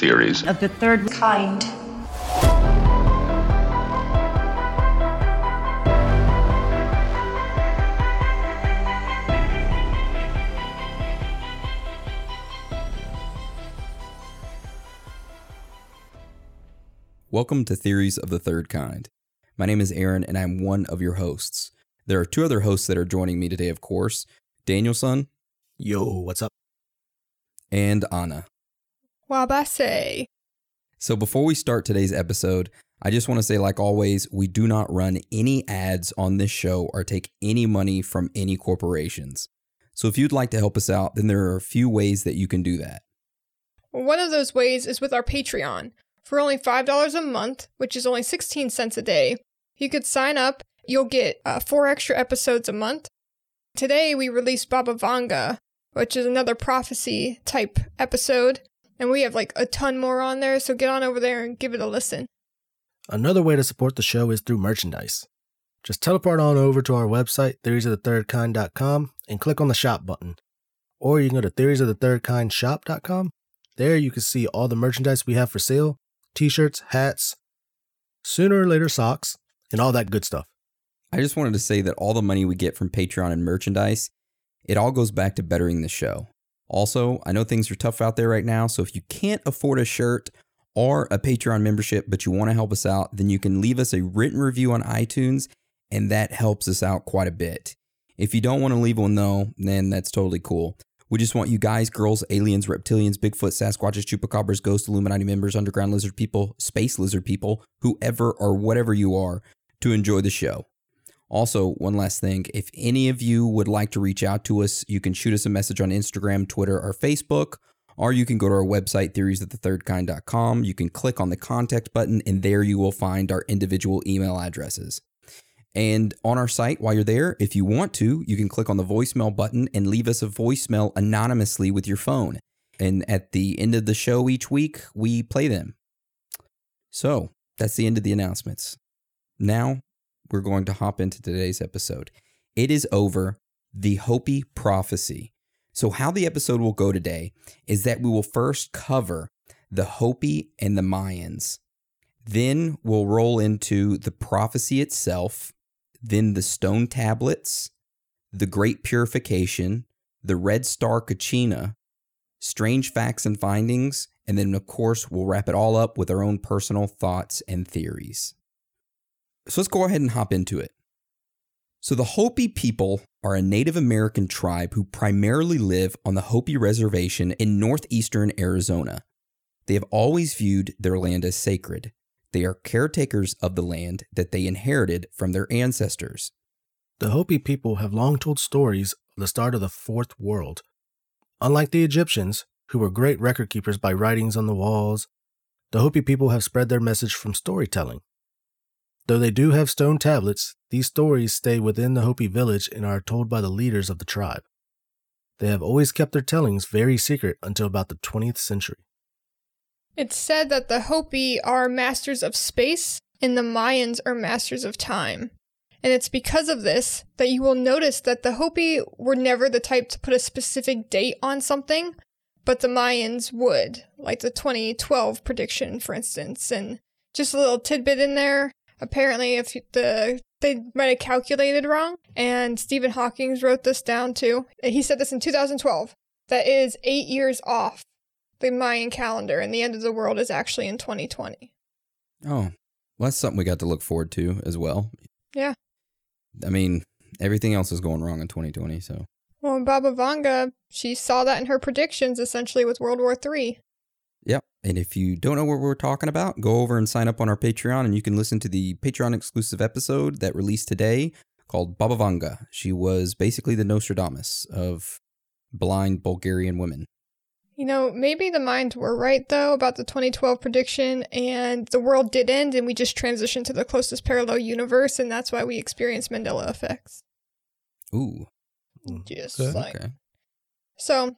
Welcome to theories of the third kind. Welcome to Theories of the Third Kind. My name is Aaron, and I'm one of your hosts. There are two other hosts that are joining me today, of course Danielson Yo, what's up? and Anna. Wabase. So, before we start today's episode, I just want to say, like always, we do not run any ads on this show or take any money from any corporations. So, if you'd like to help us out, then there are a few ways that you can do that. One of those ways is with our Patreon. For only $5 a month, which is only 16 cents a day, you could sign up. You'll get uh, four extra episodes a month. Today, we released Baba Vanga, which is another prophecy type episode. And we have like a ton more on there, so get on over there and give it a listen. Another way to support the show is through merchandise. Just teleport on over to our website, theoriesofthethirdkind.com, and click on the shop button. Or you can go to theoriesofthethirdkindshop.com. There you can see all the merchandise we have for sale t shirts, hats, sooner or later socks, and all that good stuff. I just wanted to say that all the money we get from Patreon and merchandise, it all goes back to bettering the show. Also, I know things are tough out there right now, so if you can't afford a shirt or a Patreon membership, but you want to help us out, then you can leave us a written review on iTunes, and that helps us out quite a bit. If you don't want to leave one though, then that's totally cool. We just want you guys, girls, aliens, reptilians, Bigfoot, Sasquatches, Chupacabras, ghosts, Illuminati members, underground lizard people, space lizard people, whoever or whatever you are, to enjoy the show. Also, one last thing if any of you would like to reach out to us, you can shoot us a message on Instagram, Twitter, or Facebook, or you can go to our website, theoriesofthethirdkind.com. You can click on the contact button, and there you will find our individual email addresses. And on our site, while you're there, if you want to, you can click on the voicemail button and leave us a voicemail anonymously with your phone. And at the end of the show each week, we play them. So that's the end of the announcements. Now we're going to hop into today's episode. It is over the Hopi prophecy. So, how the episode will go today is that we will first cover the Hopi and the Mayans. Then we'll roll into the prophecy itself, then the stone tablets, the great purification, the red star Kachina, strange facts and findings, and then, of course, we'll wrap it all up with our own personal thoughts and theories. So let's go ahead and hop into it. So, the Hopi people are a Native American tribe who primarily live on the Hopi Reservation in northeastern Arizona. They have always viewed their land as sacred. They are caretakers of the land that they inherited from their ancestors. The Hopi people have long told stories of the start of the Fourth World. Unlike the Egyptians, who were great record keepers by writings on the walls, the Hopi people have spread their message from storytelling. Though they do have stone tablets, these stories stay within the Hopi village and are told by the leaders of the tribe. They have always kept their tellings very secret until about the 20th century. It's said that the Hopi are masters of space and the Mayans are masters of time. And it's because of this that you will notice that the Hopi were never the type to put a specific date on something, but the Mayans would, like the 2012 prediction, for instance. And just a little tidbit in there. Apparently, if the they might have calculated wrong, and Stephen Hawking wrote this down too. He said this in 2012. That is eight years off the Mayan calendar, and the end of the world is actually in 2020. Oh, well, that's something we got to look forward to as well. Yeah. I mean, everything else is going wrong in 2020, so. Well, Baba Vanga, she saw that in her predictions essentially with World War III. Yep. And if you don't know what we're talking about, go over and sign up on our Patreon and you can listen to the Patreon exclusive episode that released today called Baba Vanga. She was basically the Nostradamus of blind Bulgarian women. You know, maybe the Mayans were right though about the 2012 prediction and the world did end and we just transitioned to the closest parallel universe and that's why we experience Mandela effects. Ooh. Just Okay. like. Okay. So,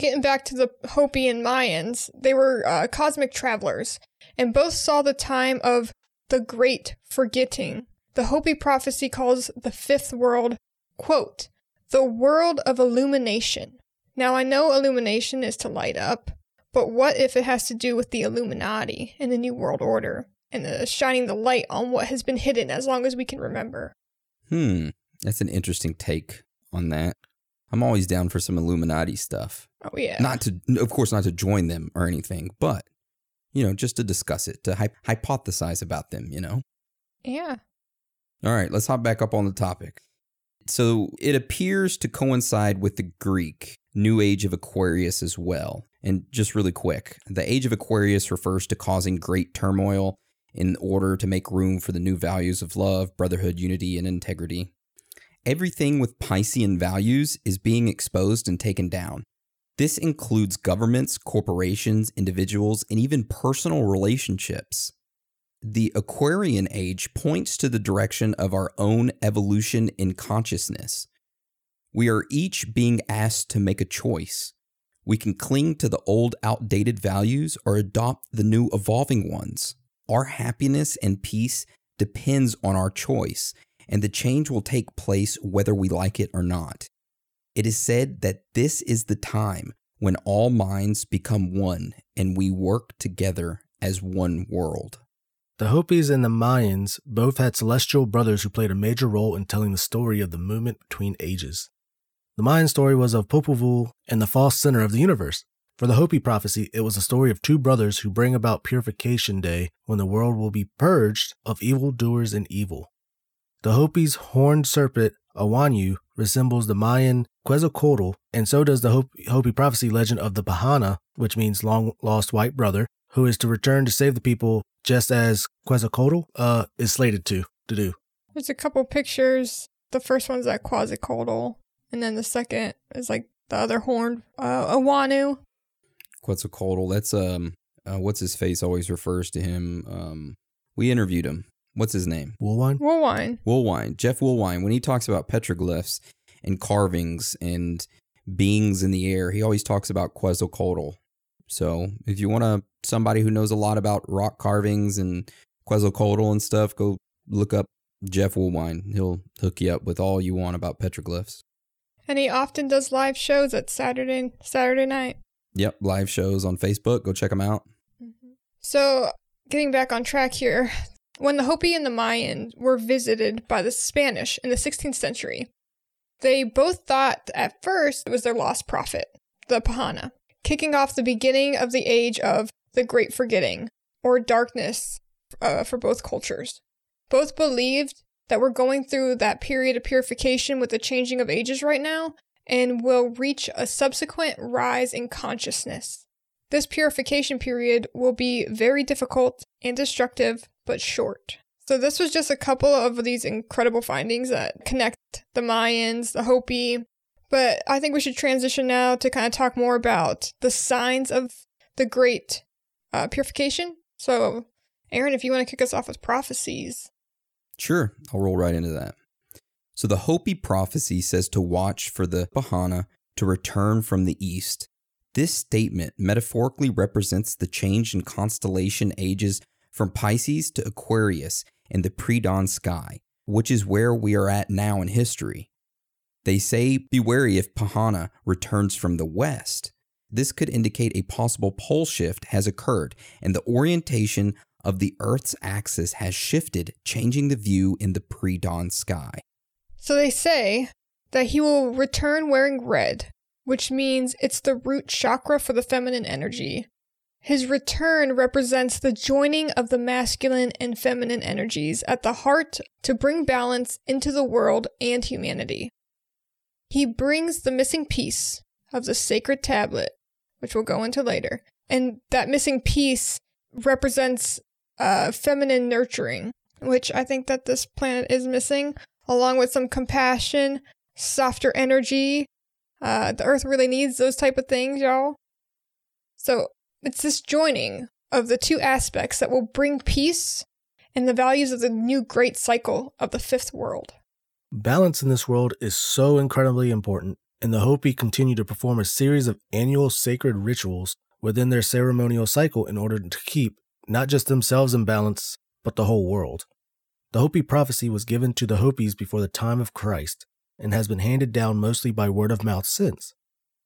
getting back to the Hopi and Mayans, they were uh, cosmic travelers and both saw the time of the great forgetting. The Hopi prophecy calls the fifth world, quote, the world of illumination. Now, I know illumination is to light up, But what if it has to do with the Illuminati and the New World Order and the shining the light on what has been hidden as long as we can remember? Hmm, that's an interesting take on that. I'm always down for some Illuminati stuff. Oh yeah. Not to, of course, not to join them or anything, but you know, just to discuss it, to hy- hypothesize about them. You know. yeah. All right, let's hop back up on the topic. So it appears to coincide with the Greek New Age of Aquarius as well. And just really quick, the Age of Aquarius refers to causing great turmoil in order to make room for the new values of love, brotherhood, unity, and integrity. Everything with Piscean values is being exposed and taken down. This includes governments, corporations, individuals, and even personal relationships. The Aquarian age points to the direction of our own evolution in consciousness. We are each being asked to make a choice. We can cling to the old, outdated values or adopt the new, evolving ones. Our happiness and peace depends on our choice, and the change will take place whether we like it or not. It is said that this is the time when all minds become one and we work together as one world. The Hopis and the Mayans both had celestial brothers who played a major role in telling the story of the movement between ages. The Mayan story was of Popol Vuh and the false center of the universe. For the Hopi prophecy, it was a story of two brothers who bring about purification day when the world will be purged of evildoers and evil. The Hopi's horned serpent, Awanyu, resembles the Mayan Quetzalcoatl, and so does the Hopi, Hopi prophecy legend of the Pahana, which means long lost white brother, who is to return to save the people just as Quetzalcoatl uh, is slated to, to do. There's a couple pictures. The first one's at Quetzalcoatl, and then the second is like the other horn, uh, Awanu. Quetzalcoatl, that's um, uh, what's his face always refers to him. Um, we interviewed him. What's his name? Woolwine? Woolwine. Woolwine, Jeff Woolwine. When he talks about petroglyphs and carvings and beings in the air, he always talks about Quetzalcoatl. So if you want to somebody who knows a lot about rock carvings and Quetzalcoatl and stuff, go look up Jeff Woolwine. He'll hook you up with all you want about petroglyphs. And he often does live shows at Saturday Saturday night. Yep, live shows on Facebook. Go check them out. Mm-hmm. So, getting back on track here, when the Hopi and the Mayan were visited by the Spanish in the 16th century, they both thought at first it was their lost prophet, the Pahana, kicking off the beginning of the age of the Great Forgetting, or darkness uh, for both cultures. Both believed that we're going through that period of purification with the changing of ages right now and will reach a subsequent rise in consciousness. This purification period will be very difficult and destructive, but short. So, this was just a couple of these incredible findings that connect the Mayans, the Hopi. But I think we should transition now to kind of talk more about the signs of the great uh, purification. So, Aaron, if you want to kick us off with prophecies. Sure, I'll roll right into that. So the Hopi prophecy says to watch for the Bahana to return from the east. This statement metaphorically represents the change in constellation ages from Pisces to Aquarius in the pre dawn sky, which is where we are at now in history. They say, Be wary if Pahana returns from the west. This could indicate a possible pole shift has occurred and the orientation of the Earth's axis has shifted, changing the view in the pre dawn sky. So they say that he will return wearing red, which means it's the root chakra for the feminine energy. His return represents the joining of the masculine and feminine energies at the heart to bring balance into the world and humanity. He brings the missing piece of the sacred tablet, which we'll go into later, and that missing piece represents uh, feminine nurturing, which I think that this planet is missing, along with some compassion, softer energy. Uh, the Earth really needs those type of things, y'all. So it's this joining of the two aspects that will bring peace and the values of the new great cycle of the fifth world. Balance in this world is so incredibly important, and the Hopi continue to perform a series of annual sacred rituals within their ceremonial cycle in order to keep not just themselves in balance, but the whole world. The Hopi prophecy was given to the Hopis before the time of Christ and has been handed down mostly by word of mouth since.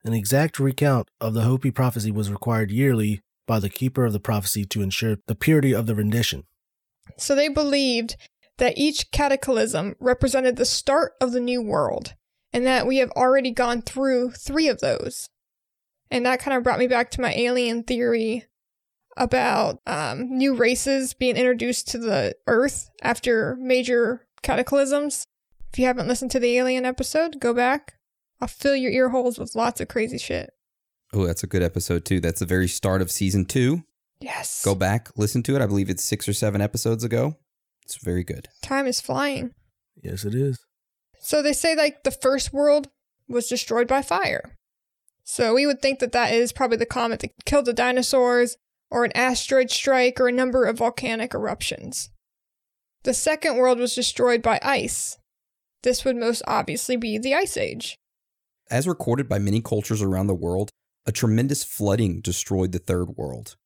An exact recount of the Hopi prophecy was required yearly by the keeper of the prophecy to ensure the purity of the rendition. So they believed that each cataclysm represented the start of the new world, and that we have already gone through three of those. And that kind of brought me back to my alien theory about um, new races being introduced to the Earth after major cataclysms. If you haven't listened to the alien episode, go back. I'll fill your ear holes with lots of crazy shit. Oh, that's a good episode too. That's the very start of season two. Yes. Go back, listen to it. I believe it's six or seven episodes ago. It's very good. Time is flying. Yes, it is. So they say like the first world was destroyed by fire. So we would think that that is probably the comet that killed the dinosaurs, or an asteroid strike, or a number of volcanic eruptions. The second world was destroyed by ice. This would most obviously be the Ice Age. As recorded by many cultures around the world, a tremendous flooding destroyed the third world.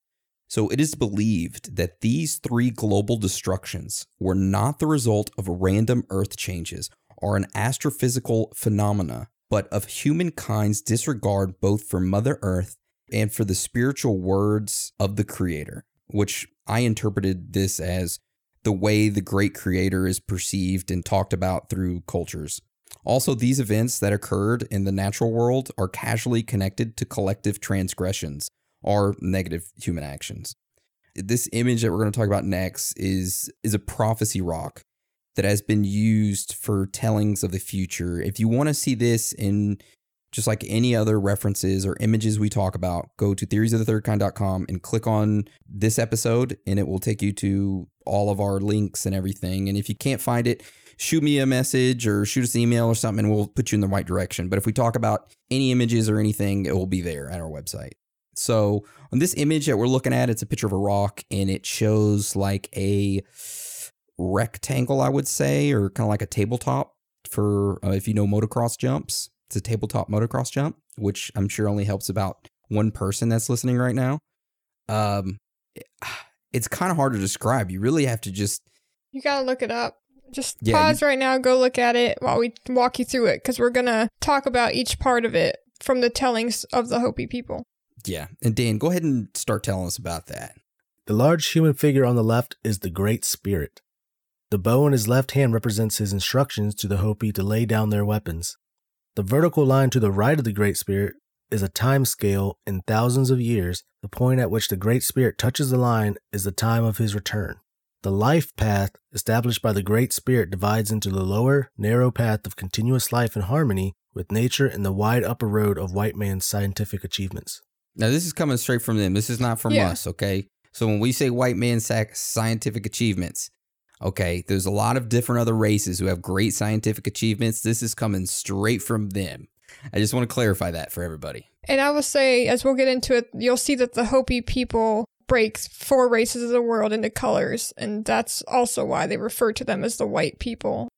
So it is believed that these three global destructions were not the result of random earth changes or an astrophysical phenomena, but of humankind's disregard both for Mother Earth and for the spiritual words of the Creator, which I interpreted this as the way the great Creator is perceived and talked about through cultures. Also, these events that occurred in the natural world are casually connected to collective transgressions or negative human actions. This image that we're going to talk about next is is a prophecy rock that has been used for tellings of the future. If you want to see this in just like any other references or images we talk about, go to theoriesofthethirdkind.com and click on this episode, and it will take you to all of our links and everything. And if you can't find it, shoot me a message or shoot us an email or something, and we'll put you in the right direction. But if we talk about any images or anything, it will be there at our website. So on this image that we're looking at, it's a picture of a rock, and it shows like a rectangle, I would say, or kind of like a tabletop for uh, if you know motocross jumps. It's a tabletop motocross jump, which I'm sure only helps about one person that's listening right now. Um, it's kind of hard to describe. You really have to just You gotta look it up. Just Yeah, pause right now, go look at it while we walk you through it, because we're gonna talk about each part of it from the tellings of the Hopi people. yeah. And Dan, go ahead and start telling us about that. The large human figure on the left is the Great Spirit. The bow in his left hand represents his instructions to the Hopi to lay down their weapons. The vertical line to the right of the Great Spirit is a time scale in thousands of years. The point at which the Great Spirit touches the line is the time of his return. The life path established by the Great Spirit divides into the lower, narrow path of continuous life in harmony with nature and the wide upper road of white man's scientific achievements. Now, this is coming straight from them. This is not from Yeah. us, okay? So when we say white man's scientific achievements, okay, there's a lot of different other races who have great scientific achievements. This is coming straight from them. I just want to clarify that for everybody. And I will say, as we'll get into it, you'll see that the Hopi people break four races of the world into colors, and that's also why they refer to them as the white people.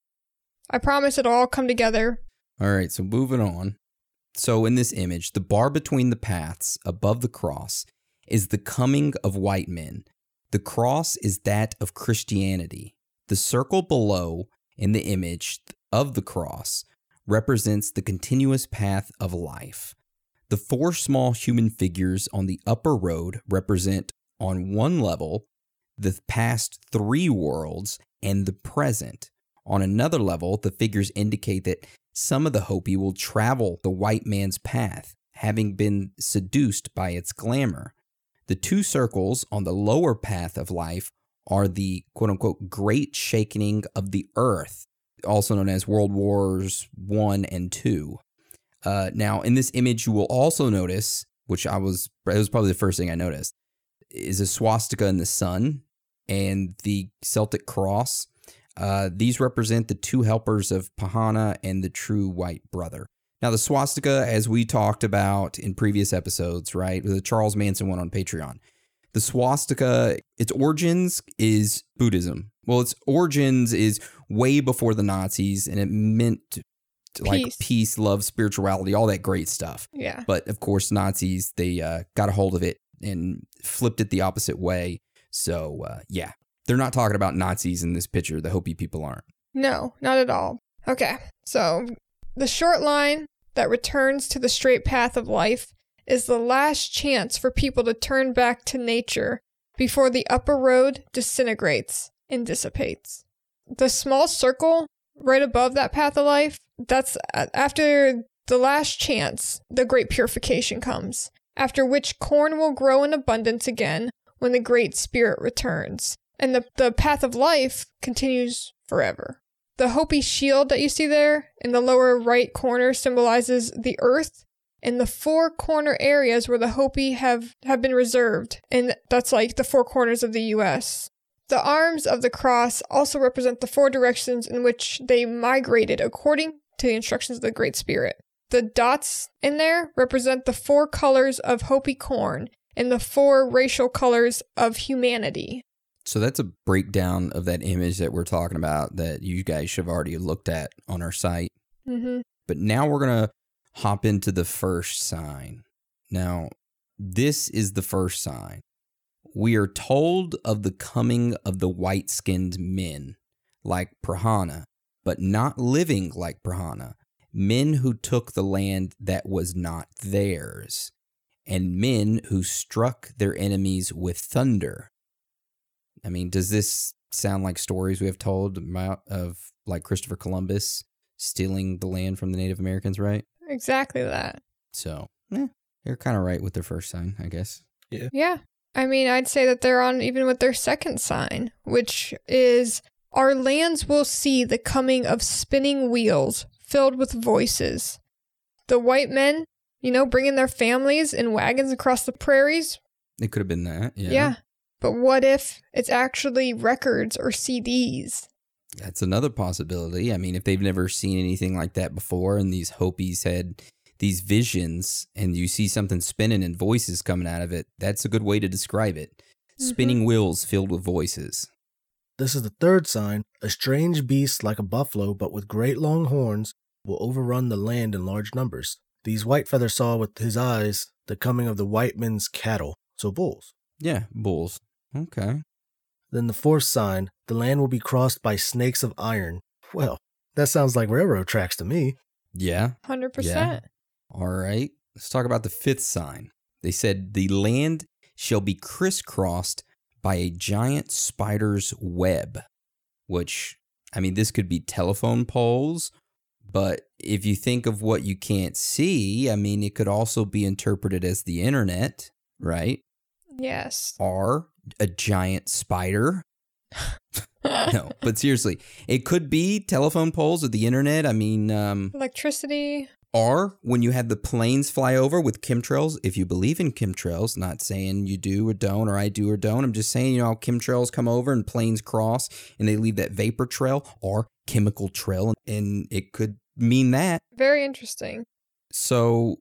I promise it'll all come together. All right, so moving on. So in this image, the bar between the paths above the cross is the coming of white men. The cross is that of Christianity. The circle below in the image of the cross represents the continuous path of life. The four small human figures on the upper road represent, on one level, the past three worlds and the present. On another level, the figures indicate that some of the Hopi will travel the white man's path, having been seduced by its glamour. The two circles on the lower path of life are the quote unquote great shaking of the earth, also known as World Wars One and Two. Uh, now, in this image, you will also notice, which I was, it was probably the first thing I noticed, is a swastika in the sun and the Celtic cross. Uh, these represent the two helpers of Pahana and the true white brother. Now, the swastika, as we talked about in previous episodes, right, the Charles Manson one on Patreon, the swastika, its origins is Buddhism. Well, its origins is way before the Nazis, and it meant to- like Peace. peace, love, spirituality, all that great stuff. Yeah. But of course, Nazis they uh, got a hold of it and flipped it the opposite way. So uh, yeah, they're not talking about Nazis in this picture. The Hopi people aren't. No, not at all. Okay, so the short line that returns to the straight path of life is the last chance for people to turn back to nature before the upper road disintegrates and dissipates. The small circle right above that path of life, that's after the last chance, the great purification comes, after which corn will grow in abundance again when the Great Spirit returns. And the, the path of life continues forever. The Hopi shield that you see there in the lower right corner symbolizes the earth and the four corner areas where the Hopi have, have been reserved. And that's like the four corners of the US. The arms of the cross also represent the four directions in which they migrated according to the instructions of the Great Spirit. The dots in there represent the four colors of Hopi corn and the four racial colors of humanity. So that's a breakdown of that image that we're talking about that you guys should have already looked at on our site. Mm-hmm. But now we're going to hop into the first sign. Now, this is the first sign. We are told of the coming of the white skinned men, like Prahana, but not living like Prahana, men who took the land that was not theirs, and men who struck their enemies with thunder. I mean, does this sound like stories we have told about of like Christopher Columbus stealing the land from the Native Americans, right? Exactly that. So, eh, they're kind of right with their first sign, I guess. Yeah. Yeah. I mean, I'd say that they're on even with their second sign, which is our lands will see the coming of spinning wheels filled with voices. The white men, you know, bringing their families in wagons across the prairies. It could have been that. Yeah. yeah. But what if it's actually records or CDs? That's another possibility. I mean, if they've never seen anything like that before and these Hopis had these visions and you see something spinning and voices coming out of it, that's a good way to describe it. Mm-hmm. Spinning wheels filled with voices. This is the third sign. A strange beast like a buffalo, but with great long horns, will overrun the land in large numbers. These Whitefeather saw with his eyes the coming of the white men's cattle, so bulls. Yeah, bulls. Okay. Then the fourth sign, the land will be crossed by snakes of iron. Well, that sounds like railroad tracks to me. Yeah. 100%. Yeah. All right. Let's talk about the fifth sign. They said, The land shall be crisscrossed by a giant spider's web, which, I mean, this could be telephone poles, but if you think of what you can't see, I mean, it could also be interpreted as the internet, right? Yes. Or a giant spider. no, but seriously, it could be telephone poles or the internet. I mean, um, Electricity. Or when you had the planes fly over with chemtrails, if you believe in chemtrails, not saying you do or don't, or I do or don't, I'm just saying, you know, how chemtrails come over and planes cross and they leave that vapor trail or chemical trail, and it could mean that. Very interesting. So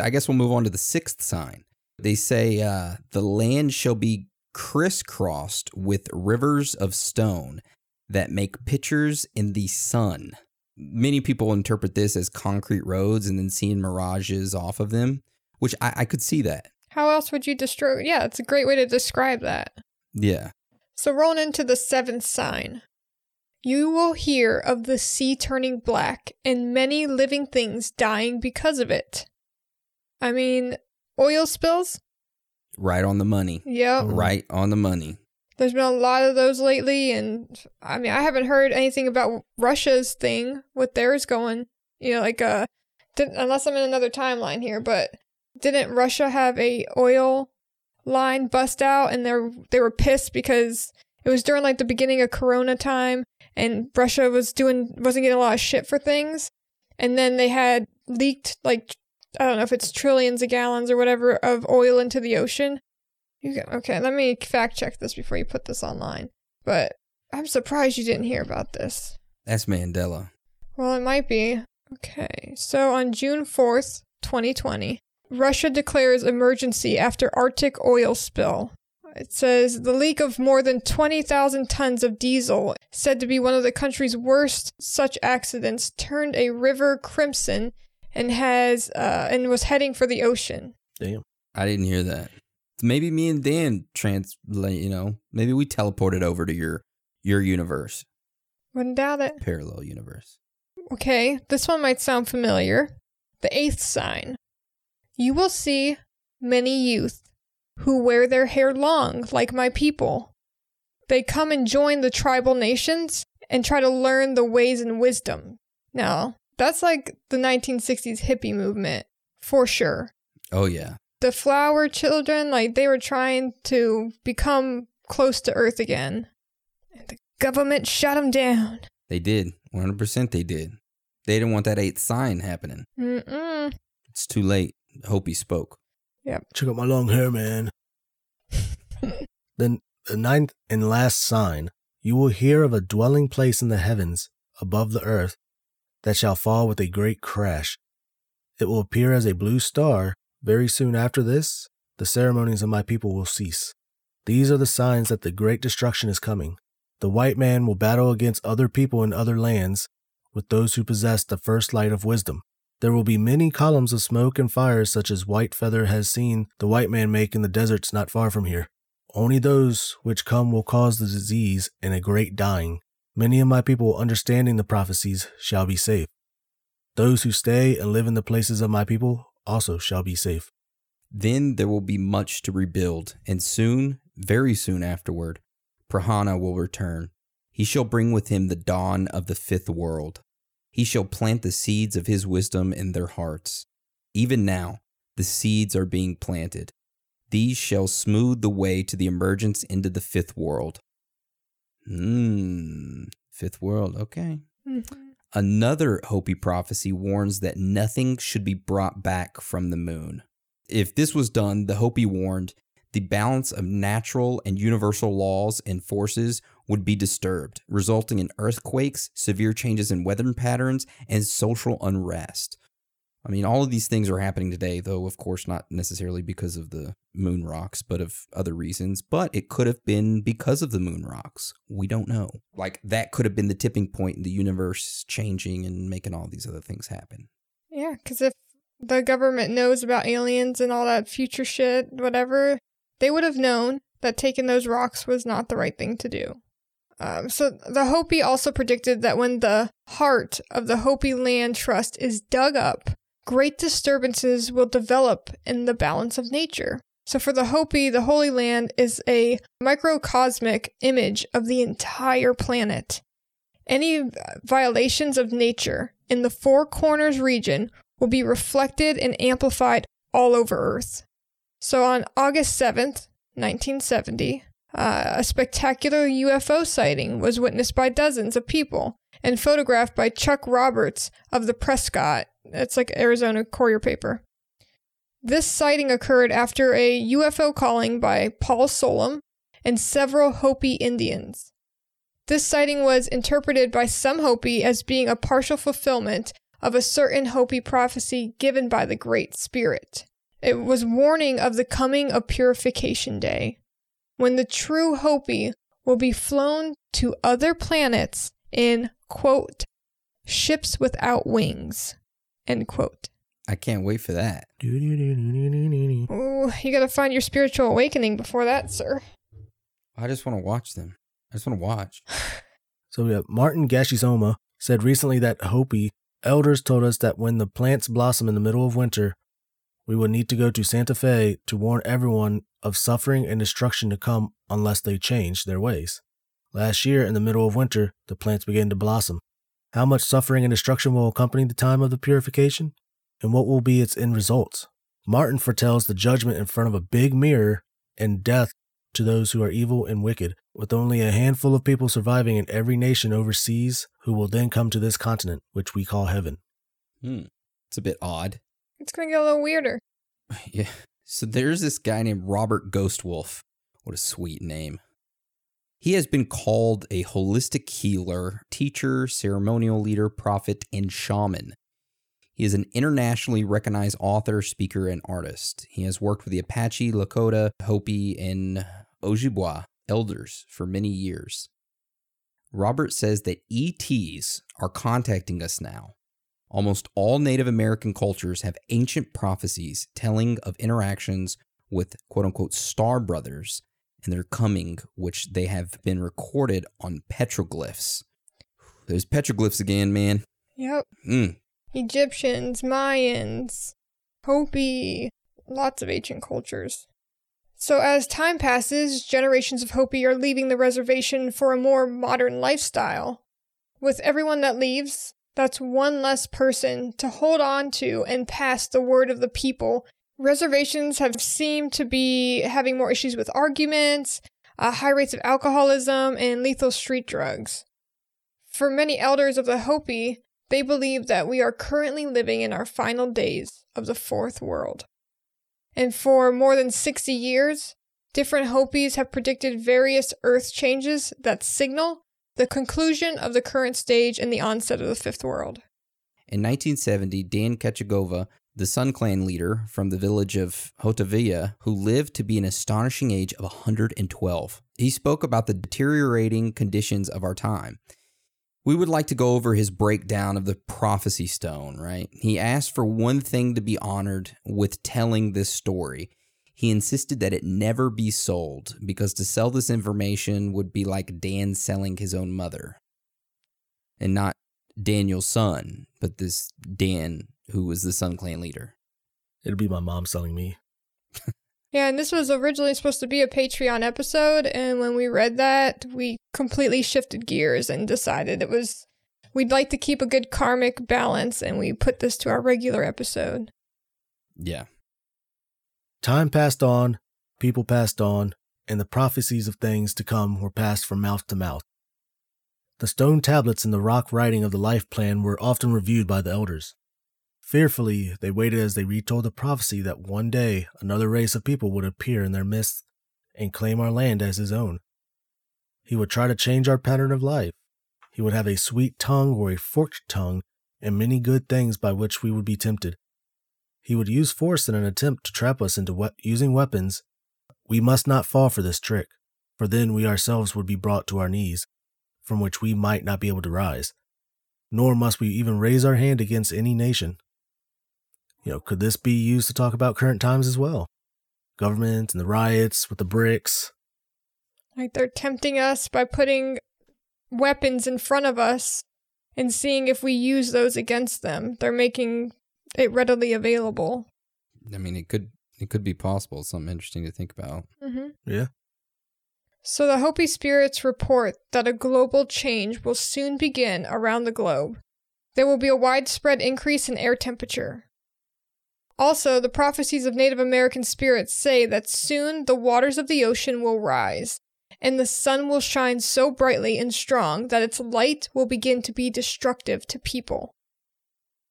I guess we'll move on to the sixth sign. They say, uh, the land shall be crisscrossed with rivers of stone that make pictures in the sun. Many people interpret this as concrete roads and then seeing mirages off of them, which I, I could see that. How else would you destroy? Yeah, it's a great way to describe that. Yeah. So, rolling into the seventh sign. You will hear of the sea turning black and many living things dying because of it. I mean, oil spills? Right on the money. Yep. Right on the money. There's been a lot of those lately, and I mean, I haven't heard anything about Russia's thing with theirs going. You know, like uh, unless I'm in another timeline here, but didn't Russia have a oil line bust out, and they they were pissed because it was during like the beginning of Corona time, and Russia was doing wasn't getting a lot of shit for things, and then they had leaked like I don't know if it's trillions of gallons or whatever of oil into the ocean. You can, okay, let me fact check this before you put this online. But I'm surprised you didn't hear about this. That's Mandela. Well, it might be. Okay, so on June 4th, 2020, Russia declares emergency after Arctic oil spill. It says the leak of more than 20,000 tons of diesel, said to be one of the country's worst such accidents, turned a river crimson and has uh, and was heading for the ocean. Damn. I didn't hear that. Maybe me and Dan translate, you know, maybe we teleported over to your your universe, Wouldn't doubt it. parallel universe. Okay, this one might sound familiar. The eighth sign. You will see many youth who wear their hair long, like my people. They come and join the tribal nations and try to learn the ways and wisdom. Now, that's like the 1960s hippie movement, for sure. Oh yeah. The flower children, like they were trying to become close to Earth again. And the government shut them down. They did. 100% they did. They didn't want that eighth sign happening. Mm-mm. It's too late. Hope he spoke. Check out my long hair, man. then the ninth and last sign you will hear of a dwelling place in the heavens above the earth that shall fall with a great crash. It will appear as a blue star. Very soon after this, the ceremonies of my people will cease. These are the signs that the great destruction is coming. The white man will battle against other people in other lands with those who possess the first light of wisdom. There will be many columns of smoke and fire, such as White Feather has seen the white man make in the deserts not far from here. Only those which come will cause the disease and a great dying. Many of my people, understanding the prophecies, shall be safe. Those who stay and live in the places of my people also shall be safe. Then there will be much to rebuild, and soon, very soon afterward, Prahana will return. He shall bring with him the dawn of the fifth world. He shall plant the seeds of his wisdom in their hearts. Even now, the seeds are being planted. These shall smooth the way to the emergence into the fifth world. Hmm, fifth world, okay. Mhm. Another Hopi prophecy warns that nothing should be brought back from the moon. If this was done, the Hopi warned the balance of natural and universal laws and forces would be disturbed, resulting in earthquakes, severe changes in weather patterns, and social unrest. I mean, all of these things are happening today, though, of course, not necessarily because of the moon rocks, but of other reasons. But it could have been because of the moon rocks. We don't know. Like, that could have been the tipping point in the universe changing and making all these other things happen. Yeah, because if the government knows about aliens and all that future shit, whatever, they would have known that taking those rocks was not the right thing to do. Um, so the Hopi also predicted that when the heart of the Hopi Land Trust is dug up, great disturbances will develop in the balance of nature. So for the Hopi, the Holy Land is a microcosmic image of the entire planet. Any violations of nature in the Four Corners region will be reflected and amplified all over Earth. So on August 7th, 1970, uh, a spectacular UFO sighting was witnessed by dozens of people and photographed by Chuck Roberts of the Prescott. It's like Arizona Courier paper. This sighting occurred after a UFO calling by Paul Solom and several Hopi Indians. This sighting was interpreted by some Hopi as being a partial fulfillment of a certain Hopi prophecy given by the Great Spirit. It was warning of the coming of Purification Day, when the true Hopi will be flown to other planets in, quote, ships without wings, end quote. I can't wait for that. Oh, you gotta find your spiritual awakening before that, sir. I just want to watch them. I just want to watch. So yeah, Martin Gashweseoma said recently that Hopi elders told us that when the plants blossom in the middle of winter, we would need to go to Santa Fe to warn everyone of suffering and destruction to come unless they change their ways. Last year, in the middle of winter, the plants began to blossom. How much suffering and destruction will accompany the time of the purification? And what will be its end results? Martin foretells the judgment in front of a big mirror and death to those who are evil and wicked, with only a handful of people surviving in every nation overseas who will then come to this continent, which we call heaven. Hmm. It's a bit odd. It's gonna get a little weirder. Yeah. So there's this guy named Robert Ghostwolf. What a sweet name. He has been called a holistic healer, teacher, ceremonial leader, prophet, and shaman. He is an internationally recognized author, speaker, and artist. He has worked with the Apache, Lakota, Hopi, and Ojibwa elders for many years. Robert says that ETs are contacting us now. Almost all Native American cultures have ancient prophecies telling of interactions with quote unquote star brothers and their coming, which they have been recorded on petroglyphs. There's petroglyphs again, man. Yep. Mm. Egyptians, Mayans, Hopi, lots of ancient cultures. So, as time passes, generations of Hopi are leaving the reservation for a more modern lifestyle. With everyone that leaves, that's one less person to hold on to and pass the word of the people. Reservations have seemed to be having more issues with arguments, uh, high rates of alcoholism, and lethal street drugs. For many elders of the Hopi, they believe that we are currently living in our final days of the fourth world. And for more than 60 years, different Hopis have predicted various Earth changes that signal the conclusion of the current stage and the onset of the fifth world. In 1970, Dan Katchongva, the Sun Clan leader from the village of Hotevilla, who lived to be an astonishing age of 112, he spoke about the deteriorating conditions of our time we would like to go over his breakdown of the prophecy stone, right? He asked for one thing to be honored with telling this story. He insisted that it never be sold because to sell this information would be like Dan selling his own mother. And not Daniel's son, but this Dan who was the Sun Clan leader. It'd be my mom selling me. Yeah, and this was originally supposed to be a Patreon episode, and when we read that, we completely shifted gears and decided it was we'd like to keep a good karmic balance, and we put this to our regular episode. Yeah. Time passed on, people passed on, and the prophecies of things to come were passed from mouth to mouth. The stone tablets and the rock writing of the life plan were often reviewed by the elders. Fearfully, they waited as they retold the prophecy that one day another race of people would appear in their midst and claim our land as his own. He would try to change our pattern of life. He would have a sweet tongue or a forked tongue, and many good things by which we would be tempted. He would use force in an attempt to trap us into we- using weapons. We must not fall for this trick, for then we ourselves would be brought to our knees, from which we might not be able to rise. Nor must we even raise our hand against any nation, you know, could this be used to talk about current times as well? Government and the riots with the bricks. Like they're tempting us by putting weapons in front of us and seeing if we use those against them. They're making it readily available. I mean, it could it could be possible. It's something interesting to think about. Mm-hmm. Yeah. So the Hopi spirits report that a global change will soon begin around the globe. There will be a widespread increase in air temperature. Also, the prophecies of Native American spirits say that soon the waters of the ocean will rise, and the sun will shine so brightly and strong that its light will begin to be destructive to people.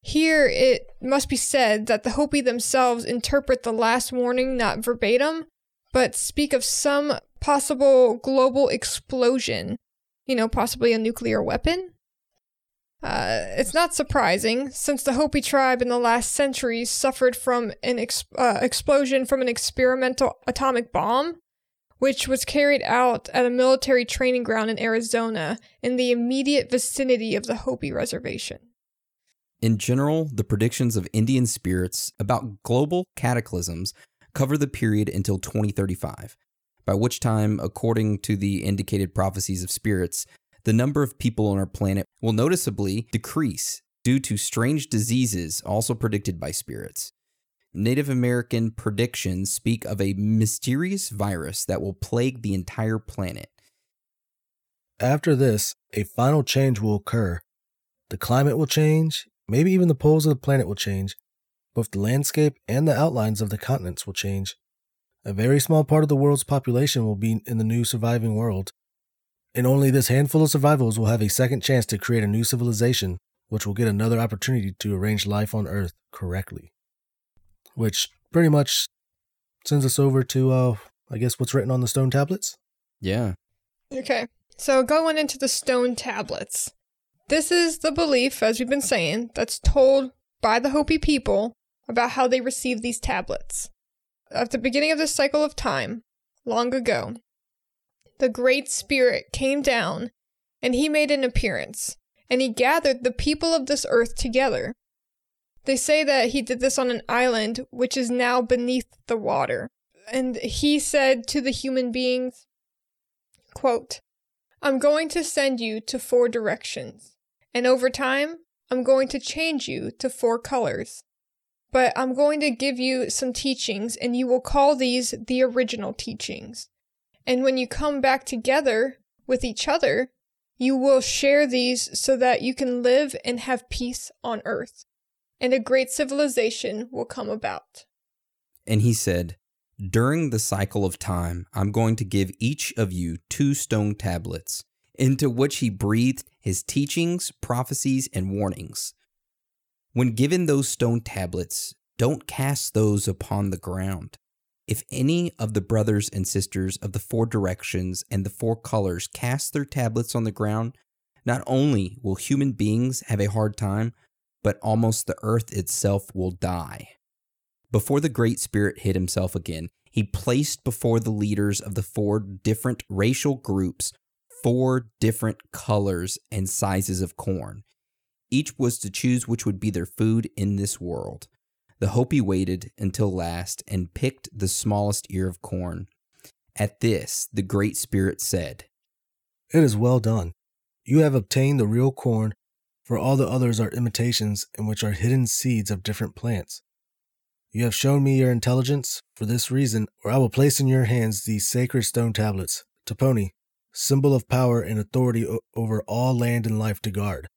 Here, it must be said that the Hopi themselves interpret the last warning not verbatim, but speak of some possible global explosion, you know, possibly a nuclear weapon. Uh, it's not surprising, since the Hopi tribe in the last centuries suffered from an ex- uh, explosion from an experimental atomic bomb, which was carried out at a military training ground in Arizona in the immediate vicinity of the Hopi reservation. In general, the predictions of Indian spirits about global cataclysms cover the period until 2035, by which time, according to the indicated prophecies of spirits, the number of people on our planet will noticeably decrease due to strange diseases also predicted by spirits. Native American predictions speak of a mysterious virus that will plague the entire planet. After this, a final change will occur. The climate will change, maybe even the poles of the planet will change. Both the landscape and the outlines of the continents will change. A very small part of the world's population will be in the new surviving world, and only this handful of survivors will have a second chance to create a new civilization, which will get another opportunity to arrange life on Earth correctly. Which pretty much sends us over to, uh, I guess, what's written on the stone tablets? Yeah. Okay, so going into the stone tablets. This is the belief, as we've been saying, that's told by the Hopi people about how they received these tablets. At the beginning of this cycle of time, long ago, the Great Spirit came down, and he made an appearance, and he gathered the people of this earth together. They say that he did this on an island which is now beneath the water. And he said to the human beings, quote, I'm going to send you to four directions, and over time, I'm going to change you to four colors. But I'm going to give you some teachings, and you will call these the original teachings. And when you come back together with each other, you will share these so that you can live and have peace on earth, and a great civilization will come about. And he said, During the cycle of time, I'm going to give each of you two stone tablets, into which he breathed his teachings, prophecies, and warnings. When given those stone tablets, don't cast those upon the ground. If any of the brothers and sisters of the four directions and the four colors cast their tablets on the ground, not only will human beings have a hard time, but almost the earth itself will die. Before the Great Spirit hid himself again, he placed before the leaders of the four different racial groups four different colors and sizes of corn. Each was to choose which would be their food in this world. The Hopi waited until last and picked the smallest ear of corn. At this, the Great Spirit said, It is well done. You have obtained the real corn, for all the others are imitations in which are hidden seeds of different plants. You have shown me your intelligence. For this reason, or I will place in your hands these sacred stone tablets, Tiponi, symbol of power and authority over all land and life to guard.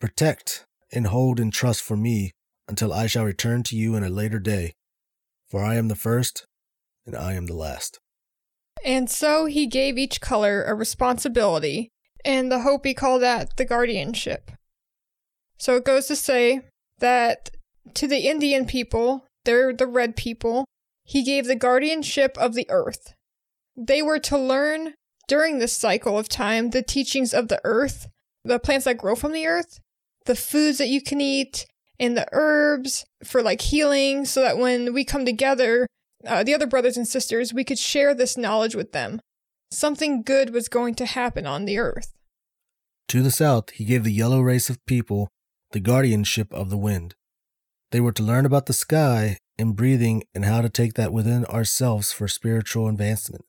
Protect and hold in trust for me until I shall return to you in a later day, for I am the first and I am the last. And so he gave each color a responsibility, and the Hopi call that the guardianship. So it goes to say that to the Indian people, they're the red people, he gave the guardianship of the earth. They were to learn during this cycle of time the teachings of the earth, the plants that grow from the earth, the foods that you can eat, and the herbs for like healing, so that when we come together, uh, the other brothers and sisters, we could share this knowledge with them. Something good was going to happen on the earth. To the south, he gave the yellow race of people the guardianship of the wind. They were to learn about the sky and breathing and how to take that within ourselves for spiritual advancement.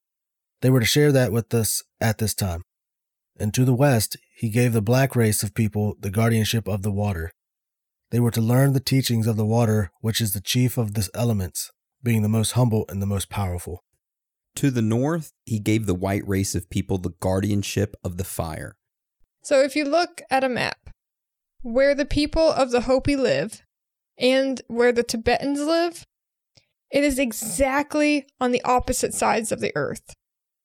They were to share that with us at this time. And to the west, he gave the black race of people the guardianship of the water. They were to learn the teachings of the water, which is the chief of the elements, being the most humble and the most powerful. To the north, he gave the white race of people the guardianship of the fire. So if you look at a map where the people of the Hopi live and where the Tibetans live, it is exactly on the opposite sides of the earth.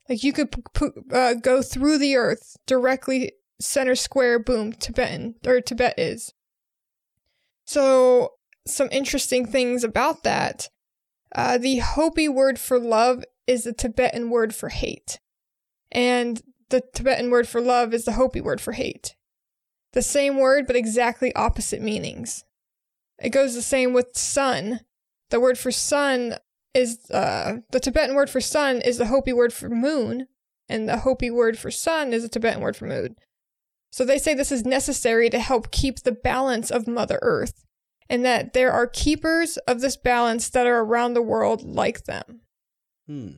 Like you could p- p- uh, go through the earth directly center square, boom, Tibetan or Tibet is. So some interesting things about that. Uh, the Hopi word for love is the Tibetan word for hate, and the Tibetan word for love is the Hopi word for hate. The same word, but exactly opposite meanings. It goes the same with sun. The word for sun is uh, the Tibetan word for sun is the Hopi word for moon, and the Hopi word for sun is the Tibetan word for moon. So they say this is necessary to help keep the balance of Mother Earth, and that there are keepers of this balance that are around the world like them. Hmm.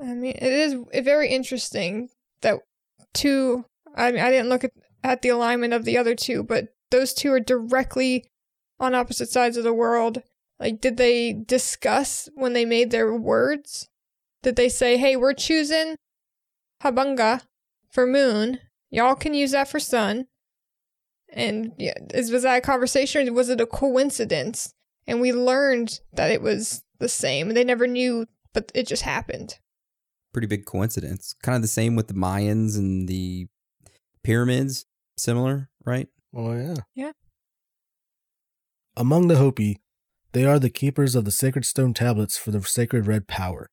I mean, it is very interesting that two. I mean, I didn't look at, at the alignment of the other two, but those two are directly on opposite sides of the world. Like, did they discuss when they made their words? Did they say, hey, we're choosing Habanga for moon? Y'all can use that for sun. And yeah, is, was that a conversation or was it a coincidence? And we learned that it was the same. They never knew, but it just happened. Pretty big coincidence. Kind of the same with the Mayans and the pyramids. Similar, right? Oh, yeah. Yeah. Among the Hopi, they are the keepers of the sacred stone tablets for the sacred red power.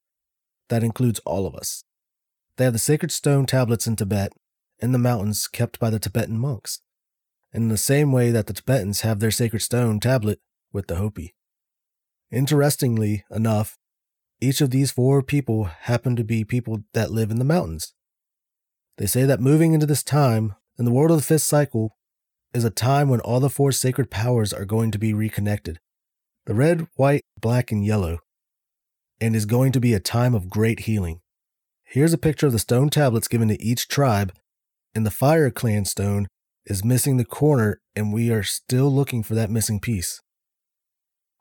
That includes all of us. They have the sacred stone tablets in Tibet, in the mountains kept by the Tibetan monks, in the same way that the Tibetans have their sacred stone tablet with the Hopi. Interestingly enough, each of these four people happen to be people that live in the mountains. They say that moving into this time, in the world of the fifth cycle, is a time when all the four sacred powers are going to be reconnected the red, white, black, and yellow, and is going to be a time of great healing. Here's a picture of the stone tablets given to each tribe, and the Fire Clan stone is missing the corner and we are still looking for that missing piece.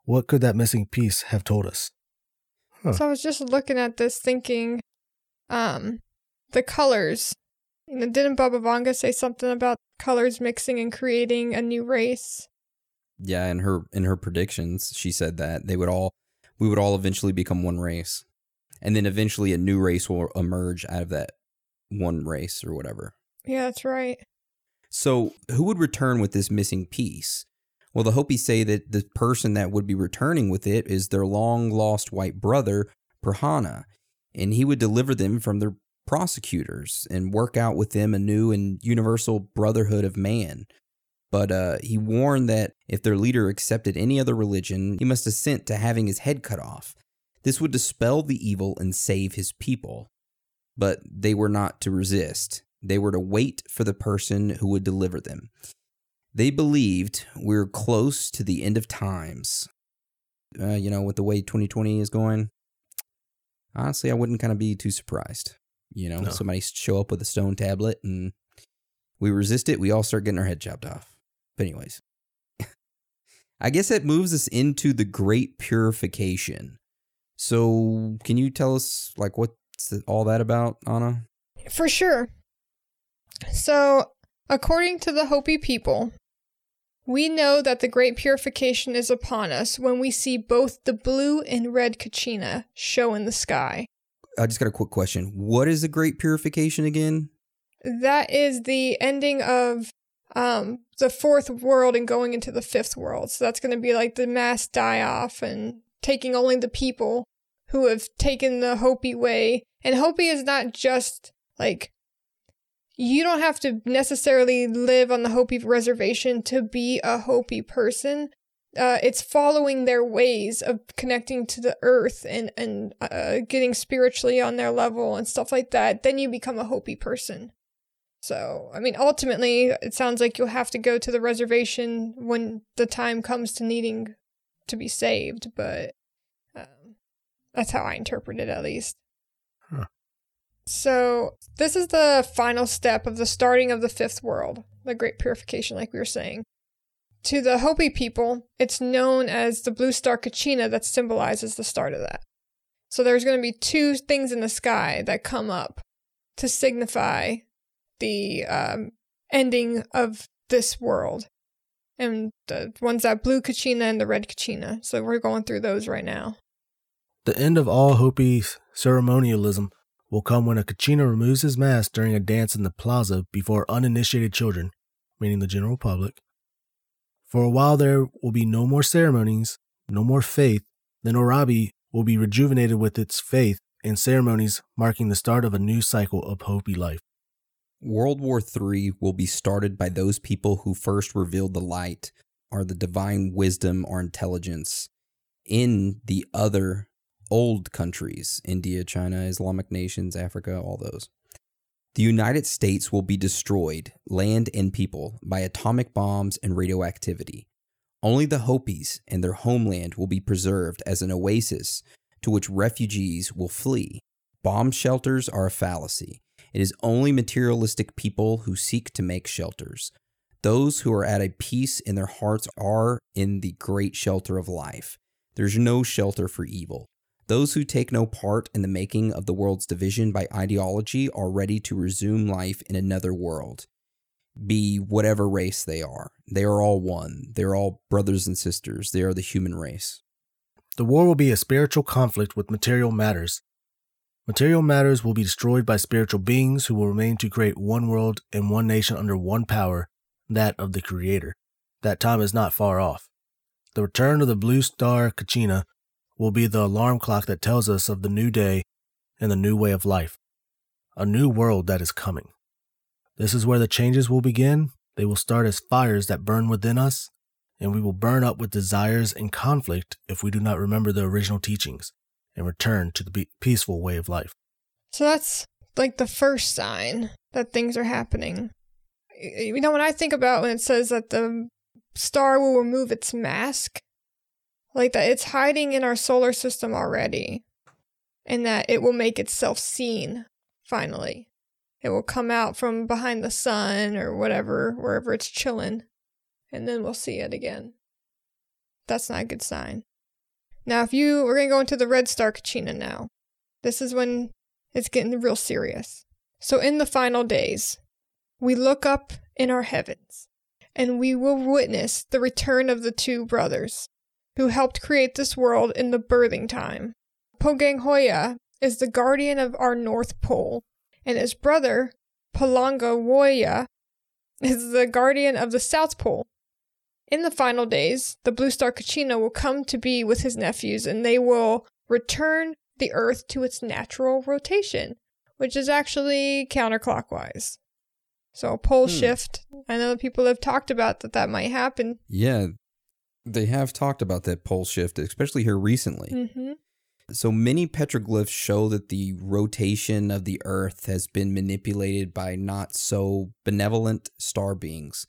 What could that missing piece have told us? Huh. So I was just looking at this thinking, um, the colors. You know, didn't Baba Vanga say something about colors mixing and creating a new race? Yeah, in her in her predictions, she said that they would all we would all eventually become one race. And then eventually a new race will emerge out of that one race or whatever. Yeah, that's right. So, who would return with this missing piece? Well, the Hopi say that the person that would be returning with it is their long lost white brother, Pahana, and he would deliver them from their prosecutors and work out with them a new and universal brotherhood of man. But uh, he warned that if their leader accepted any other religion, he must assent to having his head cut off. This would dispel the evil and save his people. But they were not to resist. They were to wait for the person who would deliver them. They believed we are close to the end of times. Uh, you know, with the way 2020 is going, honestly, I wouldn't kind of be too surprised. You know, No. somebody show up with a stone tablet and we resist it, we all start getting our head chopped off. But, anyways, I guess that moves us into the great purification. So, can you tell us, like, what's all that about, Anna? For sure. So, according to the Hopi people, we know that the great purification is upon us when we see both the blue and red kachina show in the sky. I just got a quick question. What is the great purification again? That is the ending of um, the fourth world and going into the fifth world. So that's going to be like the mass die off and taking only the people who have taken the Hopi way. And Hopi is not just like you don't have to necessarily live on the Hopi reservation to be a Hopi person. Uh, it's following their ways of connecting to the earth and and uh, getting spiritually on their level and stuff like that. Then you become a Hopi person. So, I mean, ultimately, it sounds like you'll have to go to the reservation when the time comes to needing to be saved, but um, that's how I interpret it, at least. Huh. So, this is the final step of the starting of the fifth world, the Great Purification, like we were saying. To the Hopi people, it's known as the blue star Kachina that symbolizes the start of that. So, there's going to be two things in the sky that come up to signify the um, ending of this world. And the one's that blue Kachina and the red Kachina. So we're going through those right now. The end of all Hopi ceremonialism will come when a Kachina removes his mask during a dance in the plaza before uninitiated children, meaning the general public. For a while, there will be no more ceremonies, no more faith. Then Oraibi will be rejuvenated with its faith and ceremonies, marking the start of a new cycle of Hopi life. World War III will be started by those people who first revealed the light or the divine wisdom or intelligence in the other old countries India, China, Islamic nations, Africa, all those. The United States will be destroyed, land and people, by atomic bombs and radioactivity. Only the Hopis and their homeland will be preserved as an oasis to which refugees will flee. Bomb shelters are a fallacy. It is only materialistic people who seek to make shelters. Those who are at a peace in their hearts are in the great shelter of life. There's no shelter for evil. Those who take no part in the making of the world's division by ideology are ready to resume life in another world. Be whatever race they are. They are all one. They're all brothers and sisters. They are the human race. The war will be a spiritual conflict with material matters. Material matters will be destroyed by spiritual beings who will remain to create one world and one nation under one power, that of the Creator. That time is not far off. The return of the blue star Kachina will be the alarm clock that tells us of the new day and the new way of life, a new world that is coming. This is where the changes will begin. They will start as fires that burn within us, and we will burn up with desires and conflict if we do not remember the original teachings and return to the peaceful way of life. So that's like the first sign that things are happening. You know, when I think about when it says that the star will remove its mask, like that it's hiding in our solar system already, and that it will make itself seen finally. It will come out from behind the sun or whatever, wherever it's chilling, and then we'll see it again. That's not a good sign. Now, if you, we're going to go into the red star Kachina now. This is when it's getting real serious. So, in the final days, we look up in our heavens and we will witness the return of the two brothers who helped create this world in the birthing time. Poqanghoya is the guardian of our North Pole, and his brother, Palongawhoya, is the guardian of the South Pole. In the final days, the blue star Kachina will come to be with his nephews, and they will return the Earth to its natural rotation, which is actually counterclockwise. So a pole Hmm. shift. I know people have talked about that that might happen. Yeah, they have talked about that pole shift, especially here recently. hmm So many petroglyphs show that the rotation of the Earth has been manipulated by not so benevolent star beings.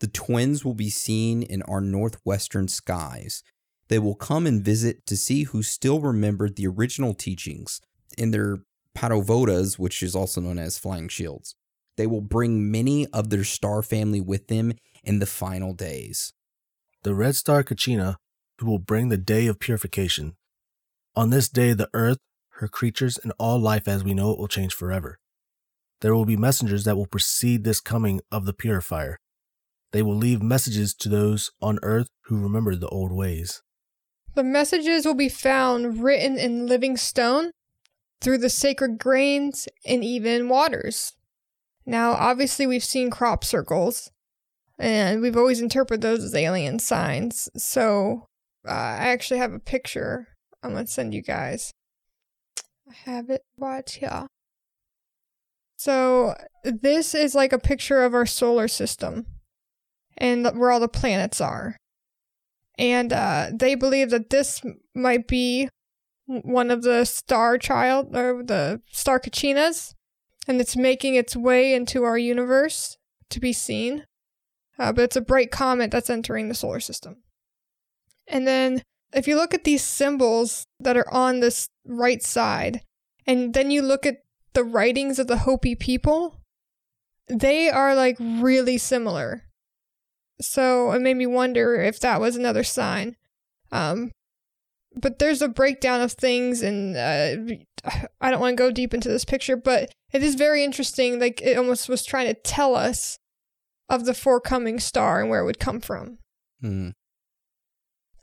The twins will be seen in our northwestern skies. They will come and visit to see who still remembered the original teachings in their patuwvotas, which is also known as flying shields. They will bring many of their star family with them in the final days. The red star Kachina, who will bring the day of purification. On this day, the earth, her creatures, and all life as we know it will change forever. There will be messengers that will precede this coming of the purifier. They will leave messages to those on earth who remember the old ways. The messages will be found written in living stone, through the sacred grains, and even waters. Now, obviously, we've seen crop circles, and we've always interpreted those as alien signs. So, uh, I actually have a picture I'm to send you guys. I have it right here. So, this is like a picture of our solar system and where all the planets are and uh, they believe that this might be one of the star child or the star Kachinas, and it's making its way into our universe to be seen. Uh, but it's a bright comet that's entering the solar system. And then, if you look at these symbols that are on this right side, and then you look at the writings of the Hopi people, they are like really similar. So it made me wonder if that was another sign. Um, but there's a breakdown of things, and uh, I don't want to go deep into this picture, but it is very interesting. Like it almost was trying to tell us of the forecoming star and where it would come from. Hmm.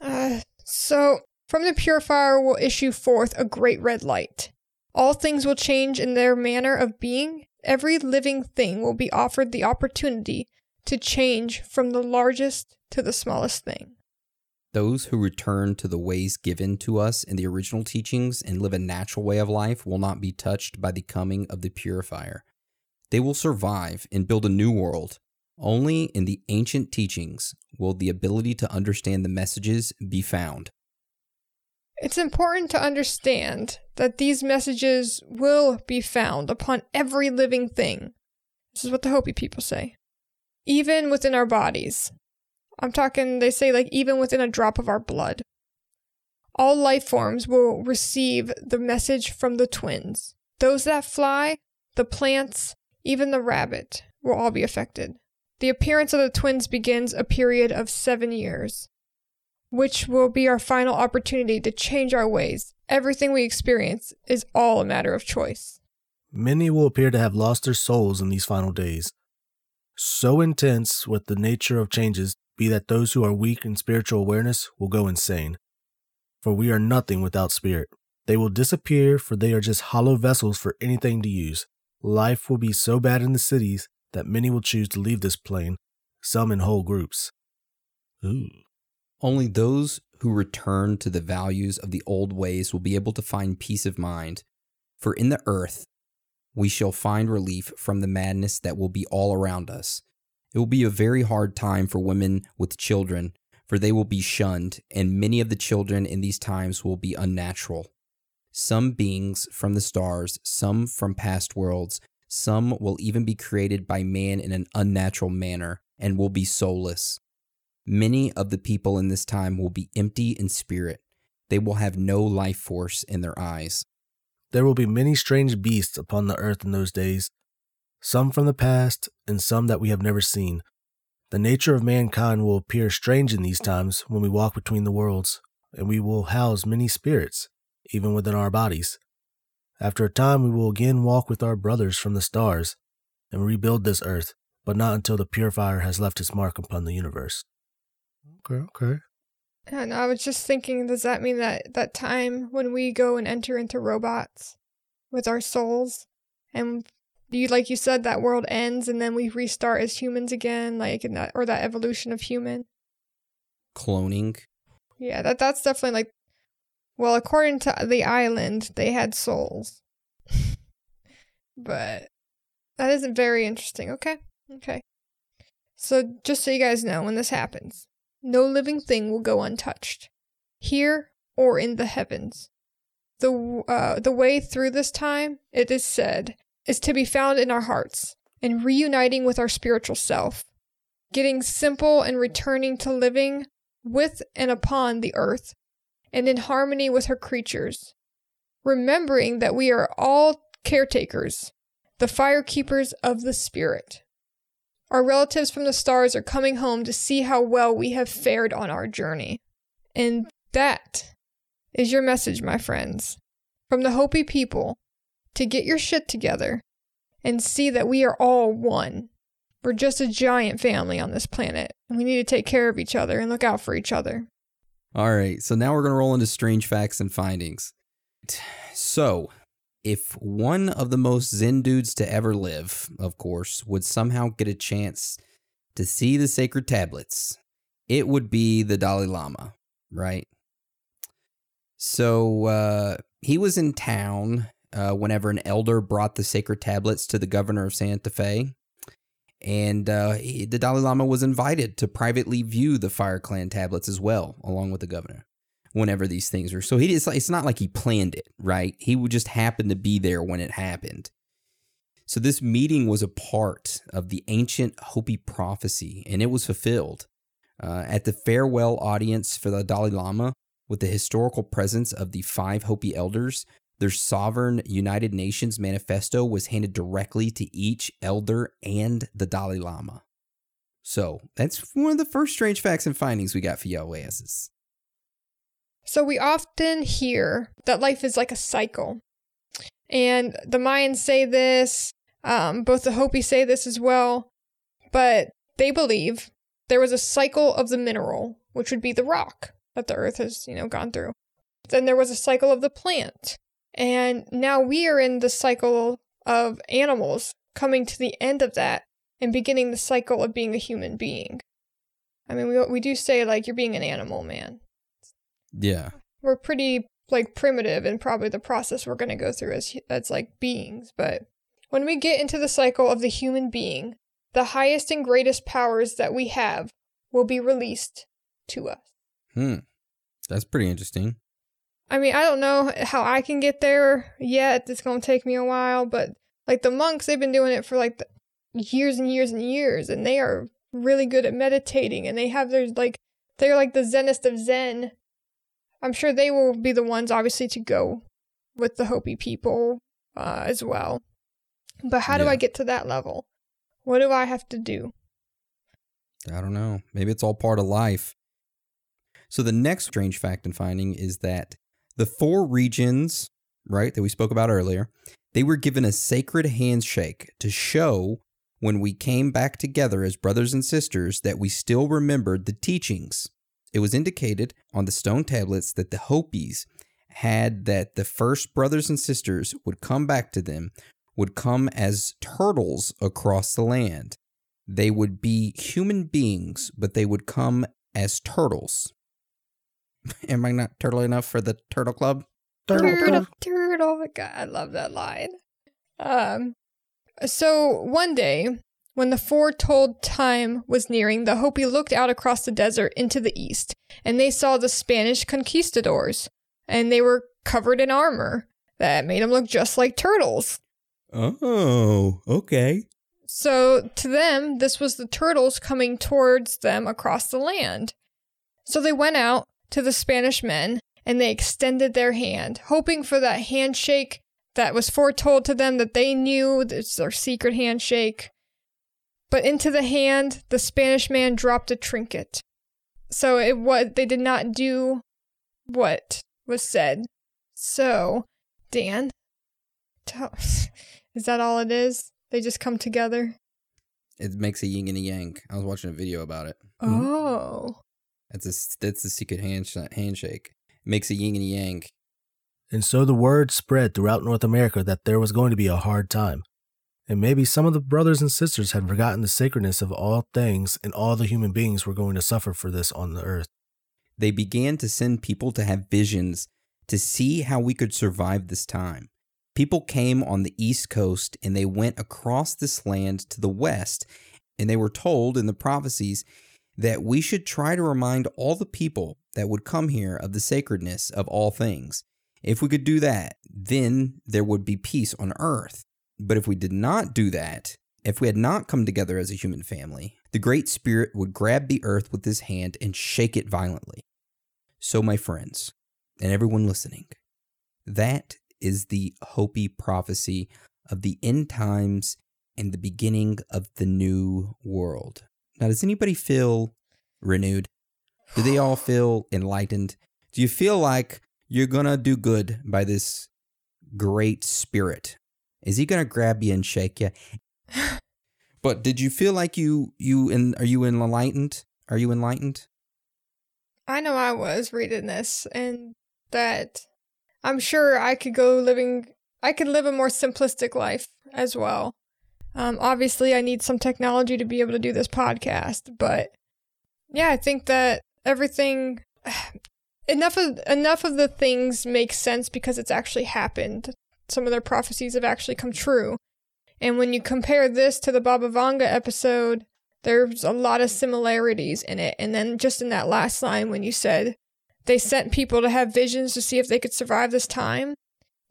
Uh, so, from the purifier will issue forth a great red light. All things will change in their manner of being. Every living thing will be offered the opportunity to change from the largest to the smallest thing. Those who return to the ways given to us in the original teachings and live a natural way of life will not be touched by the coming of the purifier. They will survive and build a new world. Only in the ancient teachings will the ability to understand the messages be found. It's important to understand that these messages will be found upon every living thing. This is what the Hopi people say. Even within our bodies. I'm talking, they say, like, even within a drop of our blood. All life forms will receive the message from the twins. Those that fly, the plants, even the rabbit will all be affected. The appearance of the twins begins a period of seven years which will be our final opportunity to change our ways. Everything we experience is all a matter of choice. Many will appear to have lost their souls in these final days. So intense with the nature of changes be that those who are weak in spiritual awareness will go insane. For we are nothing without spirit. They will disappear, for they are just hollow vessels for anything to use. Life will be so bad in the cities that many will choose to leave this plane, some in whole groups. Ooh. Only those who return to the values of the old ways will be able to find peace of mind. For in the earth we shall find relief from the madness that will be all around us. It will be a very hard time for women with children, for they will be shunned, and many of the children in these times will be unnatural. Some beings from the stars, some from past worlds, some will even be created by man in an unnatural manner and will be soulless. Many of the people in this time will be empty in spirit. They will have no life force in their eyes. There will be many strange beasts upon the earth in those days. some from the past and some that we have never seen. The nature of mankind will appear strange in these times when we walk between the worlds, and we will house many spirits, even within our bodies. After a time, we will again walk with our brothers from the stars and rebuild this earth, but not until the purifier has left its mark upon the universe. Okay, okay. And I was just thinking, does that mean that that time when we go and enter into robots with our souls, and you like you said that world ends, and then we restart as humans again, like in that or that evolution of human? Cloning. Yeah, that that's definitely like. Well, according to the island, they had souls, but that isn't very interesting. Okay, okay. So just so you guys know, when this happens, no living thing will go untouched, here or in the heavens. The, uh, the way through this time, it is said, is to be found in our hearts and reuniting with our spiritual self, getting simple and returning to living with and upon the earth and in harmony with her creatures, remembering that we are all caretakers, the fire keepers of the spirit. Our relatives from the stars are coming home to see how well we have fared on our journey. And that is your message, my friends, from the Hopi people to get your shit together and see that we are all one. We're just a giant family on this planet, and we need to take care of each other and look out for each other. All right, so now we're going to roll into strange facts and findings. So, if one of the most Zen dudes to ever live, of course, would somehow get a chance to see the sacred tablets, it would be the Dalai Lama, right? So uh, he was in town uh, whenever an elder brought the sacred tablets to the governor of Santa Fe. And uh, he, the Dalai Lama was invited to privately view the Fire Clan tablets as well, along with the governor whenever these things are. So he it's, it's not like he planned it, right? He would just happen to be there when it happened. So this meeting was a part of the ancient Hopi prophecy, and it was fulfilled. Uh, at the farewell audience for the Dalai Lama, with the historical presence of the five Hopi elders, their sovereign United Nations manifesto was handed directly to each elder and the Dalai Lama. So that's one of the first strange facts and findings we got for y'all asses. So we often hear that life is like a cycle. And the Mayans say this, um, both the Hopi say this as well, but they believe there was a cycle of the mineral, which would be the rock that the earth has, you know, gone through. Then there was a cycle of the plant. And now we are in the cycle of animals coming to the end of that and beginning the cycle of being a human being. I mean, we, we do say, like, you're being an animal, man. Yeah. We're pretty like primitive and probably the process we're going to go through as as like beings, but when we get into the cycle of the human being, the highest and greatest powers that we have will be released to us. Hmm. That's pretty interesting. I mean, I don't know how I can get there yet. It's going to take me a while, but like the monks, they've been doing it for like years and years and years, and they are really good at meditating, and they have their like, they're like the zenest of zen, I'm sure they will be the ones, obviously, to go with the Hopi people uh, as well. But how do I get to that level? What do I have to do? I don't know. Maybe it's all part of life. So the next strange fact and finding is that the four regions, right, that we spoke about earlier, they were given a sacred handshake to show when we came back together as brothers and sisters that we still remembered the teachings it was indicated on the stone tablets that the Hopis had that the first brothers and sisters would come back to them, would come as turtles across the land. They would be human beings, but they would come as turtles. Am I not turtle enough for the Turtle Club? Turtle, turtle, turtle. Oh god, I love that line. Um, so one day, when the foretold time was nearing, the Hopi looked out across the desert into the east, and they saw the Spanish conquistadors, and they were covered in armor that made them look just like turtles. Oh, okay. So to them, this was the turtles coming towards them across the land. So they went out to the Spanish men and they extended their hand, hoping for that handshake that was foretold to them that they knew it's their secret handshake. But into the hand, the Spanish man dropped a trinket. So it was they did not do what was said. So, Dan, tell, is that all it is? They just come together. It makes a yin and a yang. I was watching a video about it. Mm-hmm. Oh, That's a that's the secret hand handshake. It makes a yin and a yang. And so the word spread throughout North America that there was going to be a hard time. And maybe some of the brothers and sisters had forgotten the sacredness of all things, and all the human beings were going to suffer for this on the earth. They began to send people to have visions to see how we could survive this time. People came on the East Coast and they went across this land to the West, and they were told in the prophecies that we should try to remind all the people that would come here of the sacredness of all things. If we could do that, then there would be peace on earth. But if we did not do that, if we had not come together as a human family, the Great Spirit would grab the earth with his hand and shake it violently. So, my friends, and everyone listening, that is the Hopi prophecy of the end times and the beginning of the new world. Now, does anybody feel renewed? Do they all feel enlightened? Do you feel like you're gonna do good by this great spirit? Is he gonna grab you and shake you? but did you feel like you you and are you enlightened? Are you enlightened? I know I was reading this, and that I'm sure I could go living, I could live a more simplistic life as well. Um, obviously, I need some technology to be able to do this podcast, but yeah, I think that everything, enough of enough of the things make sense because it's actually happened. Some of their prophecies have actually come true, and when you compare this to the Baba Vanga episode, there's a lot of similarities in it. And then just in that last line when you said they sent people to have visions to see if they could survive this time.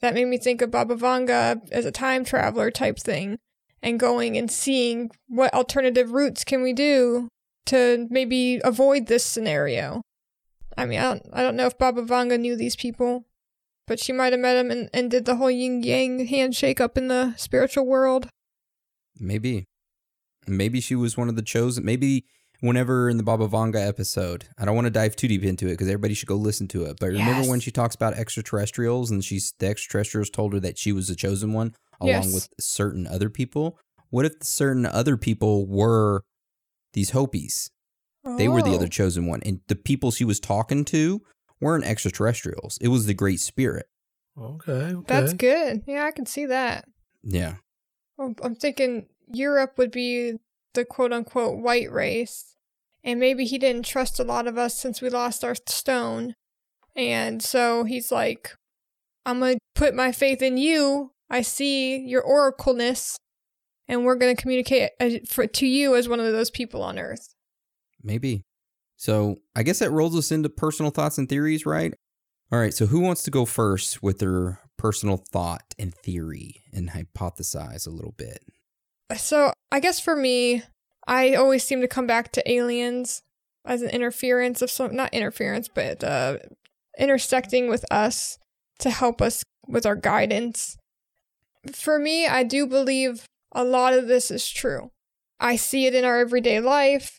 That made me think of Baba Vanga as a time traveler type thing and going and seeing what alternative routes can we do to maybe avoid this scenario. I mean, I don't, I don't know if Baba Vanga knew these people, but she might have met him and, and did the whole yin yang handshake up in the spiritual world. Maybe. Maybe she was one of the chosen. Maybe whenever in the Baba Vanga episode. I don't want to dive too deep into it because everybody should go listen to it. But remember when she talks about extraterrestrials and she's the extraterrestrials told her that she was the chosen one along Yes. with certain other people? What if certain other people were these Hopis? They were the Oh. other chosen one. And the people she was talking to weren't extraterrestrials. It was the Great Spirit. Okay, okay. That's good. Yeah, I can see that. Yeah. I'm thinking Europe would be the quote unquote white race. And maybe he didn't trust a lot of us since we lost our stone. And so he's like, I'm going to put my faith in you. I see your oracleness. And we're going to communicate uh, for, to you as one of those people on earth. Maybe. So I guess that rolls us into personal thoughts and theories, right? All right. So who wants to go first with their personal thought and theory and hypothesize a little bit? So I guess for me, I always seem to come back to aliens as an interference of some, not interference, but uh, intersecting with us to help us with our guidance. For me, I do believe a lot of this is true. I see it in our everyday life,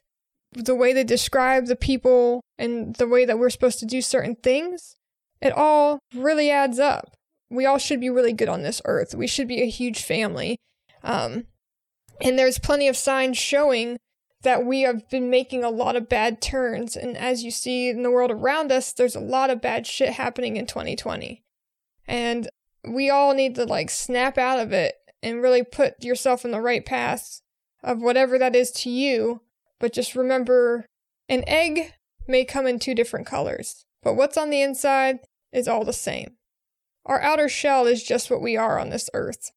the way they describe the people and the way that we're supposed to do certain things. It all really adds up. We all should be really good on this earth. We should be a huge family. Um, and there's plenty of signs showing that we have been making a lot of bad turns. And as you see in the world around us, there's a lot of bad shit happening in 2020. And we all need to like snap out of it and really put yourself in the right path of whatever that is to you. But just remember an egg may come in two different colors, but what's on the inside is all the same. Our outer shell is just what we are on this earth.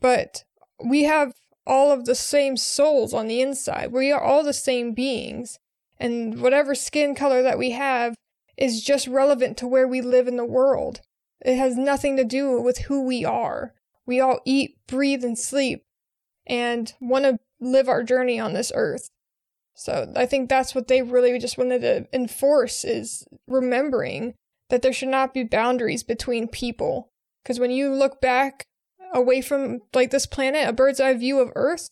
But we have all of the same souls on the inside. We are all the same beings. And whatever skin color that we have is just relevant to where we live in the world. It has nothing to do with who we are. We all eat, breathe, and sleep and want to live our journey on this earth. So I think that's what they really just wanted to enforce is remembering that there should not be boundaries between people Because when you look back away from like this planet, a bird's eye view of Earth,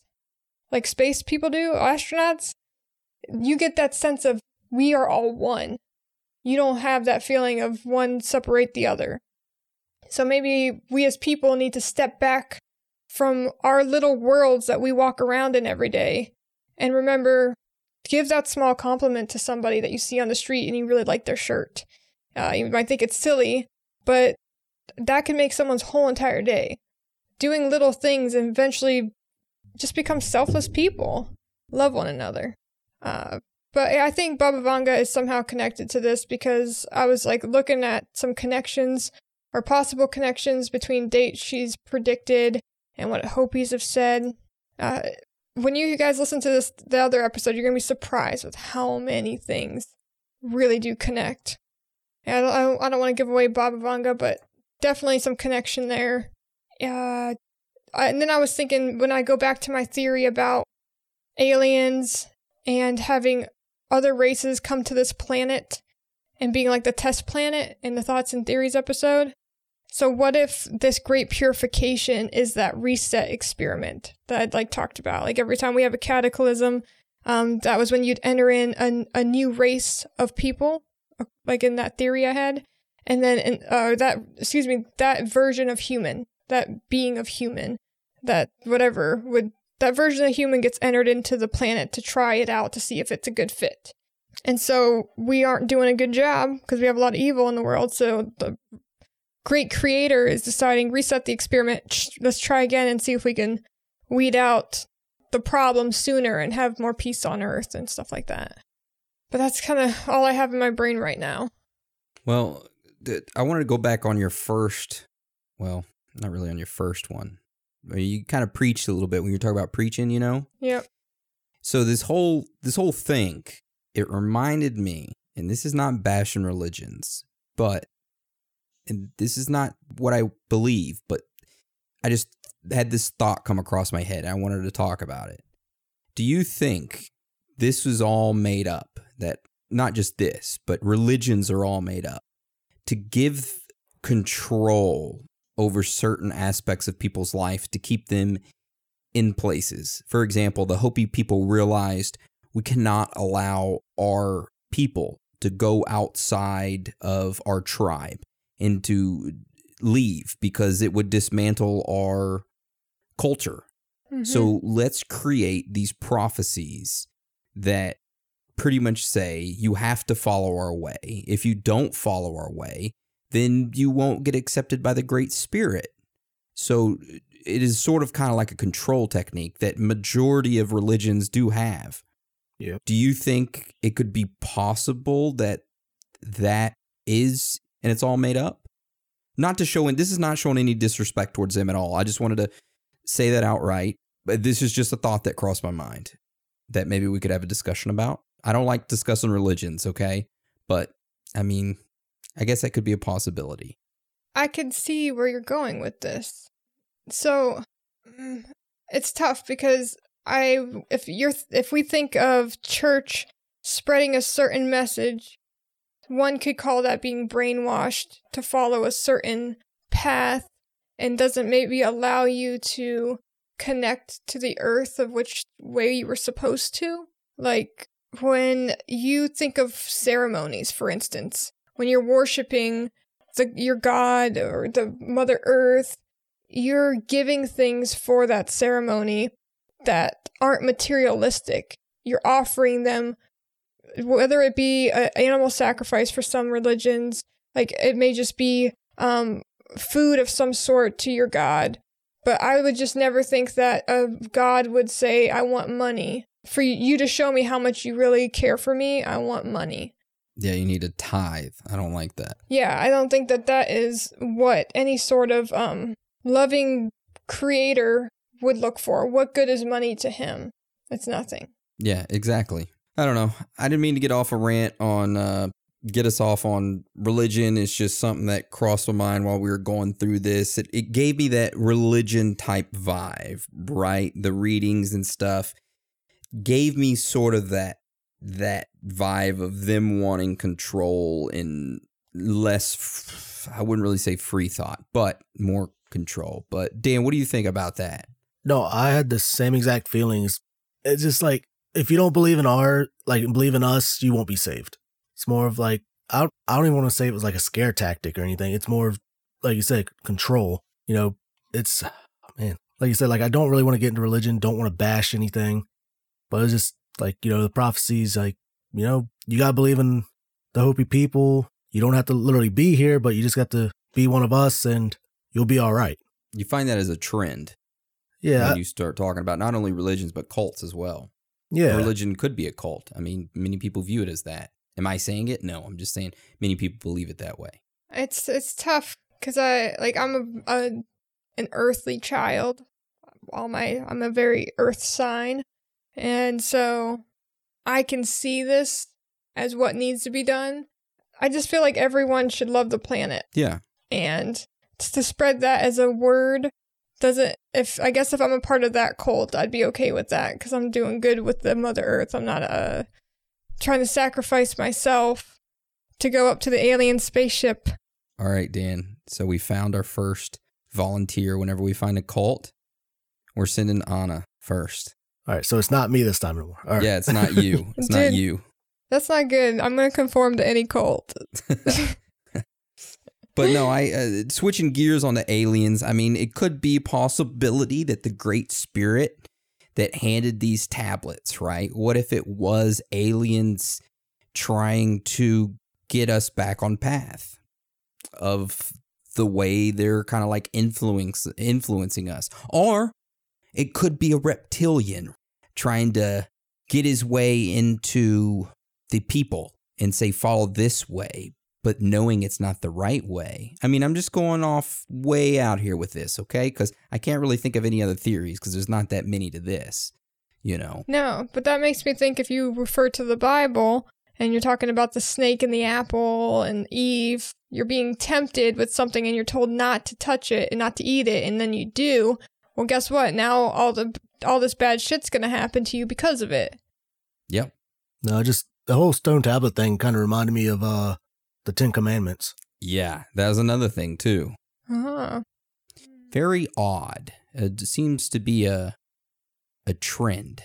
like space people do, astronauts, you get that sense of we are all one. You don't have that feeling of one separate the other. So maybe we as people need to step back from our little worlds that we walk around in every day and remember give that small compliment to somebody that you see on the street and you really like their shirt. Uh, you might think it's silly, but that can make someone's whole entire day. Doing little things and eventually just become selfless people. Love one another. Uh, but I think Baba Vanga is somehow connected to this because I was like looking at some connections or possible connections between dates she's predicted and what Hopis have said. Uh, when you guys listen to this, the other episode, you're gonna be surprised with how many things really do connect. I don't, I don't want to give away Baba Vanga, but definitely some connection there. Uh, and then I was thinking when I go back to my theory about aliens and having other races come to this planet and being like the test planet in the thoughts and theories episode. So what if this great purification is that reset experiment that I'd like talked about? Like every time we have a cataclysm, um, that was when you'd enter in a, a new race of people, uh, like in that theory I had, and then in, uh, that excuse me, that version of human, that being of human, that whatever would that version of human gets entered into the planet to try it out to see if it's a good fit. And so we aren't doing a good job because we have a lot of evil in the world. So the great creator is deciding reset the experiment. Let's try again and see if we can weed out the problem sooner and have more peace on earth and stuff like that. But that's kind of all I have in my brain right now. Well, I wanted to go back on your first, well, not really on your first one. You kind of preached a little bit when you were talking about preaching, you know? Yep. So this whole this whole thing, it reminded me, and this is not bashing religions, but and this is not what I believe, but I just had this thought come across my head. and I wanted to talk about it. Do you think this was all made up? That not just this, but religions are all made up to give control over certain aspects of people's life to keep them in places. For example, the Hopi people realized we cannot allow our people to go outside of our tribe and to leave because it would dismantle our culture. Mm-hmm. So let's create these prophecies that pretty much say you have to follow our way. If you don't follow our way, then you won't get accepted by the Great Spirit. So it is sort of kind of like a control technique that majority of religions do have. Yeah. Do you think it could be possible that that is and it's all made up? Not to show and this is not showing any disrespect towards them at all. I just wanted to say that outright. But this is just a thought that crossed my mind that maybe we could have a discussion about. I don't like discussing religions, okay? But I mean, I guess that could be a possibility. I can see where you're going with this. So mm, it's tough because I if you're if we think of church spreading a certain message one could call that being brainwashed to follow a certain path and doesn't maybe allow you to connect to the earth of which way you were supposed to. Like when you think of ceremonies, for instance, when you're worshiping the, your God or the Mother Earth, you're giving things for that ceremony that aren't materialistic. You're offering them whether it be an animal sacrifice for some religions, like it may just be um, food of some sort to your god. But I would just never think that a god would say, I want money. For you to show me how much you really care for me, I want money. Yeah, you need a tithe. I don't like that. Yeah, I don't think that that is what any sort of um, loving creator would look for. What good is money to him? It's nothing. Yeah, exactly. I don't know. I didn't mean to get off a rant on uh, get us off on religion. It's just something that crossed my mind while we were going through this. It, it gave me that religion type vibe, right? The readings and stuff gave me sort of that that vibe of them wanting control and less. I wouldn't really say free thought, but more control. But Dan, what do you think about that? No, I had the same exact feelings. It's just like if you don't believe in our like believe in us, you won't be saved. It's more of like I don't, I don't even want to say it was like a scare tactic or anything. It's more of like you said, control. You know, it's man, like you said, like I don't really want to get into religion, don't want to bash anything, but it's just like you know the prophecies, like you know you gotta believe in the Hopi people. You don't have to literally be here, but you just got to be one of us, and you'll be all right. You find that as a trend Yeah, when you start talking about not only religions but cults as well. Yeah. Religion could be a cult. I mean, many people view it as that. Am I saying it? No, I'm just saying many people believe it that way. It's it's tough because I like I'm a, a an earthly child. All my I'm a very earth sign, and so I can see this as what needs to be done. I just feel like everyone should love the planet, Yeah. and to spread that as a word doesn't. If I guess if I'm a part of that cult, I'd be okay with that because I'm doing good with the Mother Earth. I'm not uh trying to sacrifice myself to go up to the alien spaceship. All right, Dan. So we found our first volunteer. Whenever we find a cult, we're sending Anna first. All right, so it's not me this time anymore. All right. Yeah, it's not you. It's not you. That's not good. I'm going to conform to any cult. But no, I uh, switching gears on the aliens. I mean, it could be possibility that the Great Spirit that handed these tablets, right? What if it was aliens trying to get us back on path of the way they're kind of like influence influencing us, or it could be a reptilian trying to get his way into the people and say follow this way but knowing it's not the right way. I mean, I'm just going off way out here with this, okay? Because I can't really think of any other theories because there's not that many to this, you know? No, but that makes me think if you refer to the Bible and you're talking about the snake and the apple and Eve, you're being tempted with something and you're told not to touch it and not to eat it, and then you do. Well, guess what? Now all the all this bad shit's gonna happen to you because of it. Yep. No, just the whole stone tablet thing kind of reminded me of uh the Ten Commandments. Yeah, that was another thing too. Uh-huh. Very odd. It seems to be a a trend.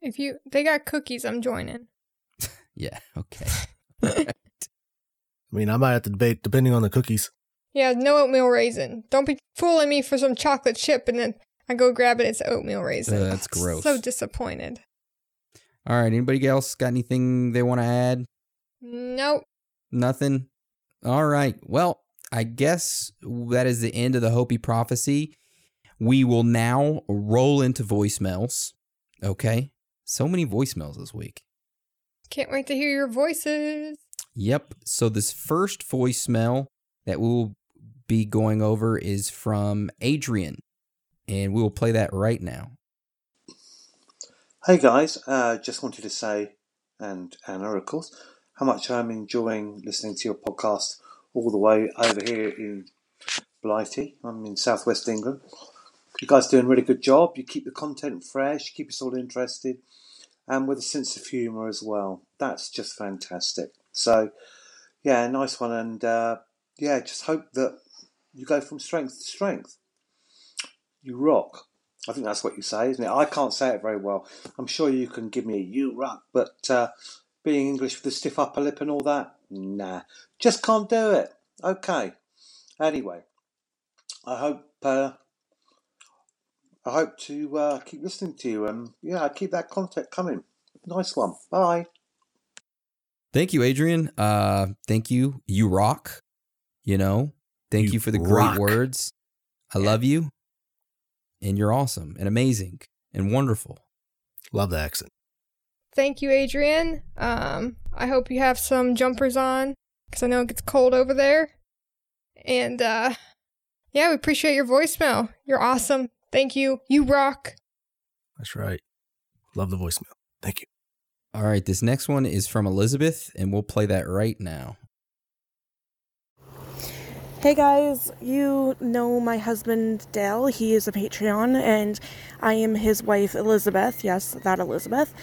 If you they got cookies, I'm joining. Yeah. Okay. I mean, I might have to debate depending on the cookies. Yeah, no oatmeal raisin. Don't be fooling me for some chocolate chip and then I go grab it. It's oatmeal raisin. Ugh, that's Ugh, gross. So disappointed. All right. Anybody else got anything they want to add? Nope. Nothing. All right. Well, I guess that is the end of the Hopi prophecy. We will now roll into voicemails. Okay. So many voicemails this week. Can't wait to hear your voices. Yep. So this first voicemail that we will be going over is from Adrian, and we will play that right now. Hey guys, uh, just wanted to say, and Anna, of course, how much I'm enjoying listening to your podcast all the way over here in Blighty. I'm in southwest England. You guys doing a really good job. You keep the content fresh, keep us all interested, and with a sense of humour as well. That's just fantastic. So, yeah, nice one, and uh, yeah, just hope that you go from strength to strength. You rock. I think that's what you say, isn't it? I can't say it very well. I'm sure you can give me a you rock, but uh, being English with a stiff upper lip and all that, nah, just can't do it. Okay. Anyway, I hope uh, I hope to uh, keep listening to you, and yeah, keep that content coming. Nice one. Bye. Thank you, Adrian. Uh, thank you. You rock. You know, thank you, You for the rock. great words. I love you, and you're awesome and amazing and wonderful. Love the accent. Thank you, Adrian. Um, I hope you have some jumpers on because I know it gets cold over there. And uh, yeah, we appreciate your voicemail. You're awesome. Thank you. You rock. That's right. Love the voicemail. Thank you. All right, this next one is from Elizabeth, and we'll play that right now. Hey guys, you know my husband Dale. He is a Patreon, and I am his wife Elizabeth. Yes, that Elizabeth.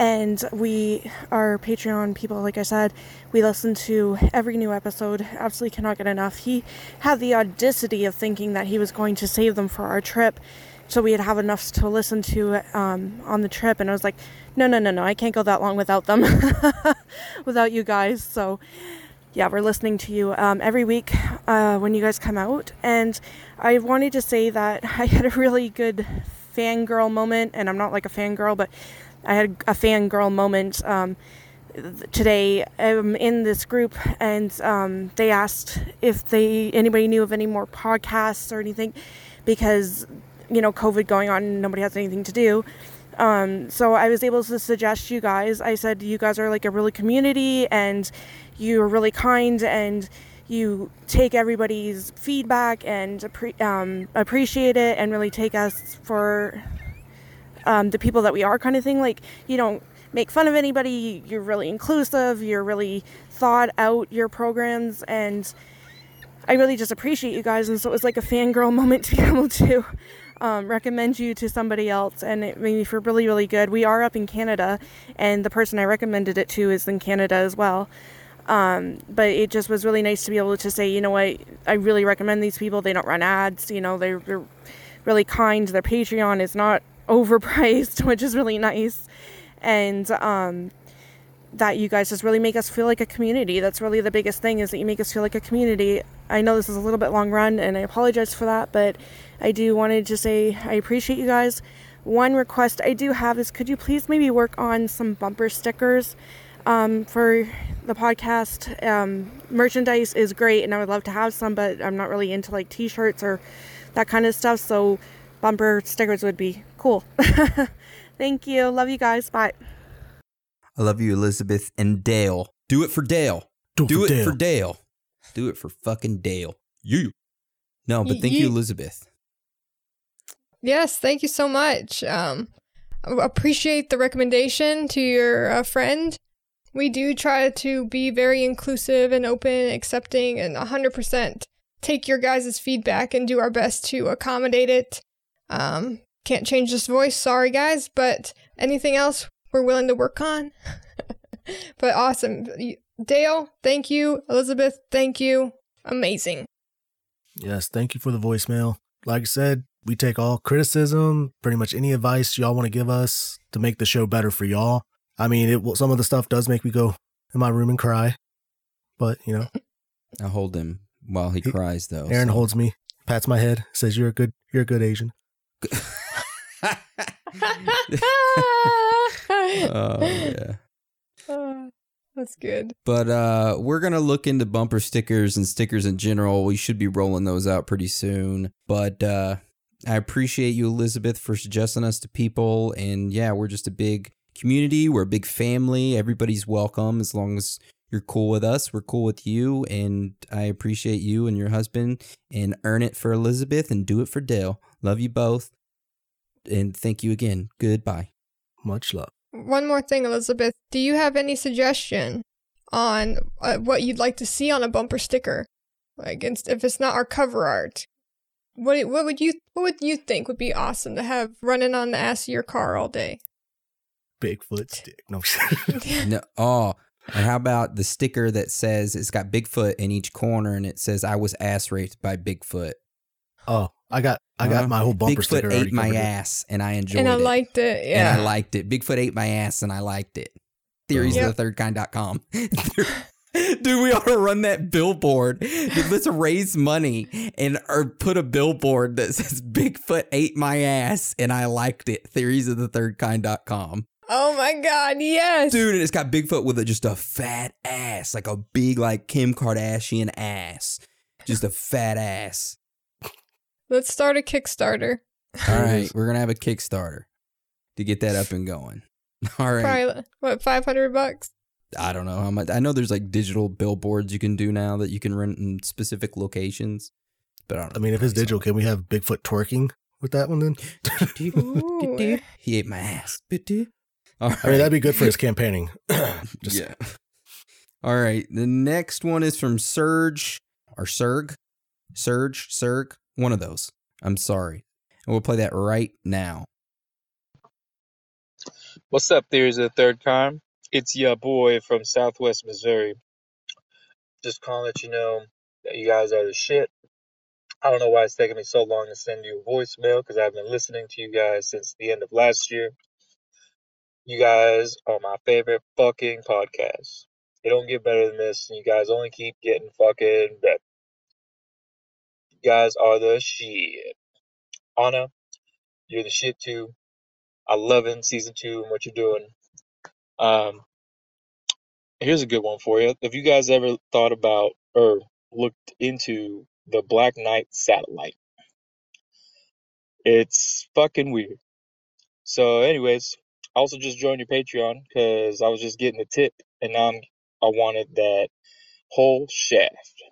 And we are Patreon people, like I said. We listen to every new episode, absolutely cannot get enough. He had the audacity of thinking that he was going to save them for our trip so we'd have enough to listen to um, on the trip. And I was like, no, no, no, no, I can't go that long without them, without you guys. So yeah, we're listening to you um, every week uh, when you guys come out. And I wanted to say that I had a really good fangirl moment, and I'm not like a fangirl, but I had a fangirl moment um, today um, in this group, and um, they asked if they anybody knew of any more podcasts or anything, because you know COVID going on, nobody has anything to do. Um, so I was able to suggest you guys. I said you guys are like a really community, and you're really kind, and you take everybody's feedback and um, appreciate it, and really take us for um, the people that we are, kind of thing. Like you don't make fun of anybody. You're really inclusive. You're really thought out your programs, and I really just appreciate you guys. And so it was like a fangirl moment to be able to um, recommend you to somebody else, and it made me feel really, really good. We are up in Canada, and the person I recommended it to is in Canada as well. Um, but it just was really nice to be able to say, you know what, I really recommend these people. They don't run ads, you know, they're, they're really kind. Their Patreon is not overpriced, which is really nice. And um, that you guys just really make us feel like a community. That's really the biggest thing is that you make us feel like a community. I know this is a little bit long run and I apologize for that, but I do wanted to say I appreciate you guys. One request I do have is could you please maybe work on some bumper stickers um, for the podcast? Um, merchandise is great and I would love to have some, but I'm not really into like t shirts or that kind of stuff. So bumper stickers would be cool. Thank you. Love you guys. Bye. I love you, Elizabeth and Dale. Do it for Dale. Do it Do for it Dale. for Dale. Do it for fucking Dale. You. No, but thank you, Yeet. Elizabeth. Yes, thank you so much. Um, I appreciate the recommendation to your uh, friend. We do try to be very inclusive and open, accepting, and 100% take your guys' feedback and do our best to accommodate it. Um, can't change this voice, sorry guys, but anything else we're willing to work on. but awesome. Dale, thank you. Elizabeth, thank you. Amazing. Yes, thank you for the voicemail. Like I said, we take all criticism, pretty much any advice y'all want to give us to make the show better for y'all. I mean, it will- some of the stuff does make me go in my room and cry, but you know, I hold him while he He- cries, though. Aaron so- holds me, pats my head, says you're a good, you're a good Asian. oh yeah. That's good. But uh we're gonna look into bumper stickers and stickers in general. We should be rolling those out pretty soon. But uh I appreciate you, Elizabeth, for suggesting us to people. And yeah, we're just a big community. We're a big family. Everybody's welcome as long as you're cool with us. We're cool with you. And I appreciate you and your husband. And earn it for Elizabeth and do it for Dale. Love you both. And thank you again. Goodbye. Much love. One more thing, Elizabeth. Do you have any suggestion on uh, what you'd like to see on a bumper sticker? Like, it's- if it's not our cover art, what what would you what would you think would be awesome to have running on the ass of your car all day? Bigfoot stick. No, No, oh, and how about the sticker that says it's got Bigfoot in each corner and it says I was ass raped by Bigfoot. oh, I got, I got Uh, my whole bumper Bigfoot sticker. ate my covered it. ass and I enjoyed it. and I it. liked it. Yeah. And I liked it. Bigfoot ate my ass and I liked it. Theories Yep. of the third kind.com. Dude, we ought to run that billboard. Dude, let's raise money and or put a billboard that says Bigfoot ate my ass and I liked it. Theories of the third kind.com. oh my god, yes. Dude, and it's got Bigfoot with a, just a fat ass, like a big, like Kim Kardashian ass. Just a fat ass. Let's start a Kickstarter. All right, we're gonna have a Kickstarter to get that up and going. All right, Probably what five hundred bucks. I don't know how much. I know there's like digital billboards you can do now that you can rent in specific locations, but I don't. I mean, if it's digital, on can we have Bigfoot twerking with that one then? it. Ooh. he ate my ass. All right. I mean, that'd be good for his campaigning. Just, yeah. All right. The next one is from Surge or Serg. Surge, Surg, one of those. I'm sorry. And we'll play that right now. What's up, there's a third time. It's your boy from Southwest Missouri. Just calling to let you know that you guys are the shit. I don't know why it's taking me so long to send you a voicemail because I've been listening to you guys since the end of last year. You guys are my favorite fucking podcast. It don't get better than this, and you guys only keep getting fucking better. Guys are the shit. Anna, you're the shit too. I love in season two and what you're doing. Um, here's a good one for you. Have you guys ever thought about or looked into the Black Knight satellite? It's fucking weird. So, anyways, I also just joined your Patreon because I was just getting a tip, and now I'm, I wanted that whole shaft.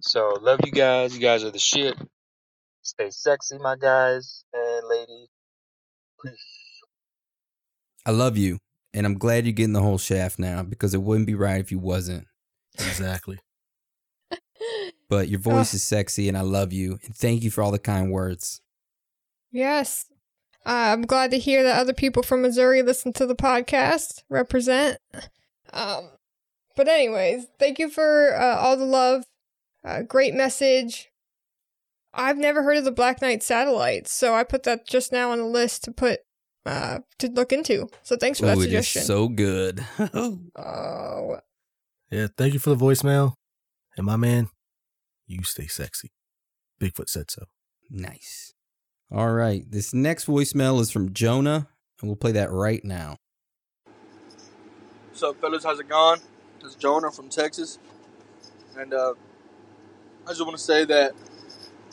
So, love you guys. You guys are the shit. Stay sexy, my guys and lady. Peace. I love you, and I'm glad you're getting the whole shaft now because it wouldn't be right if you wasn't. Exactly. But your voice is sexy, and I love you. And thank you for all the kind words. Yes. Uh, I'm glad to hear that other people from Missouri listen to the podcast, represent. Um, but, anyways, thank you for uh, all the love. Uh, great message. I've never heard of the Black Knight satellites, so I put that just now on the list to put uh, to look into. So thanks for that Ooh, it is suggestion. so good. oh, Yeah, thank you for the voicemail. And my man, you stay sexy. Bigfoot said so. nice. All right. This next voicemail is from Jonah, and we'll play that right now. What's up, fellas? How's it going? This is Jonah from Texas. And uh, I just want to say that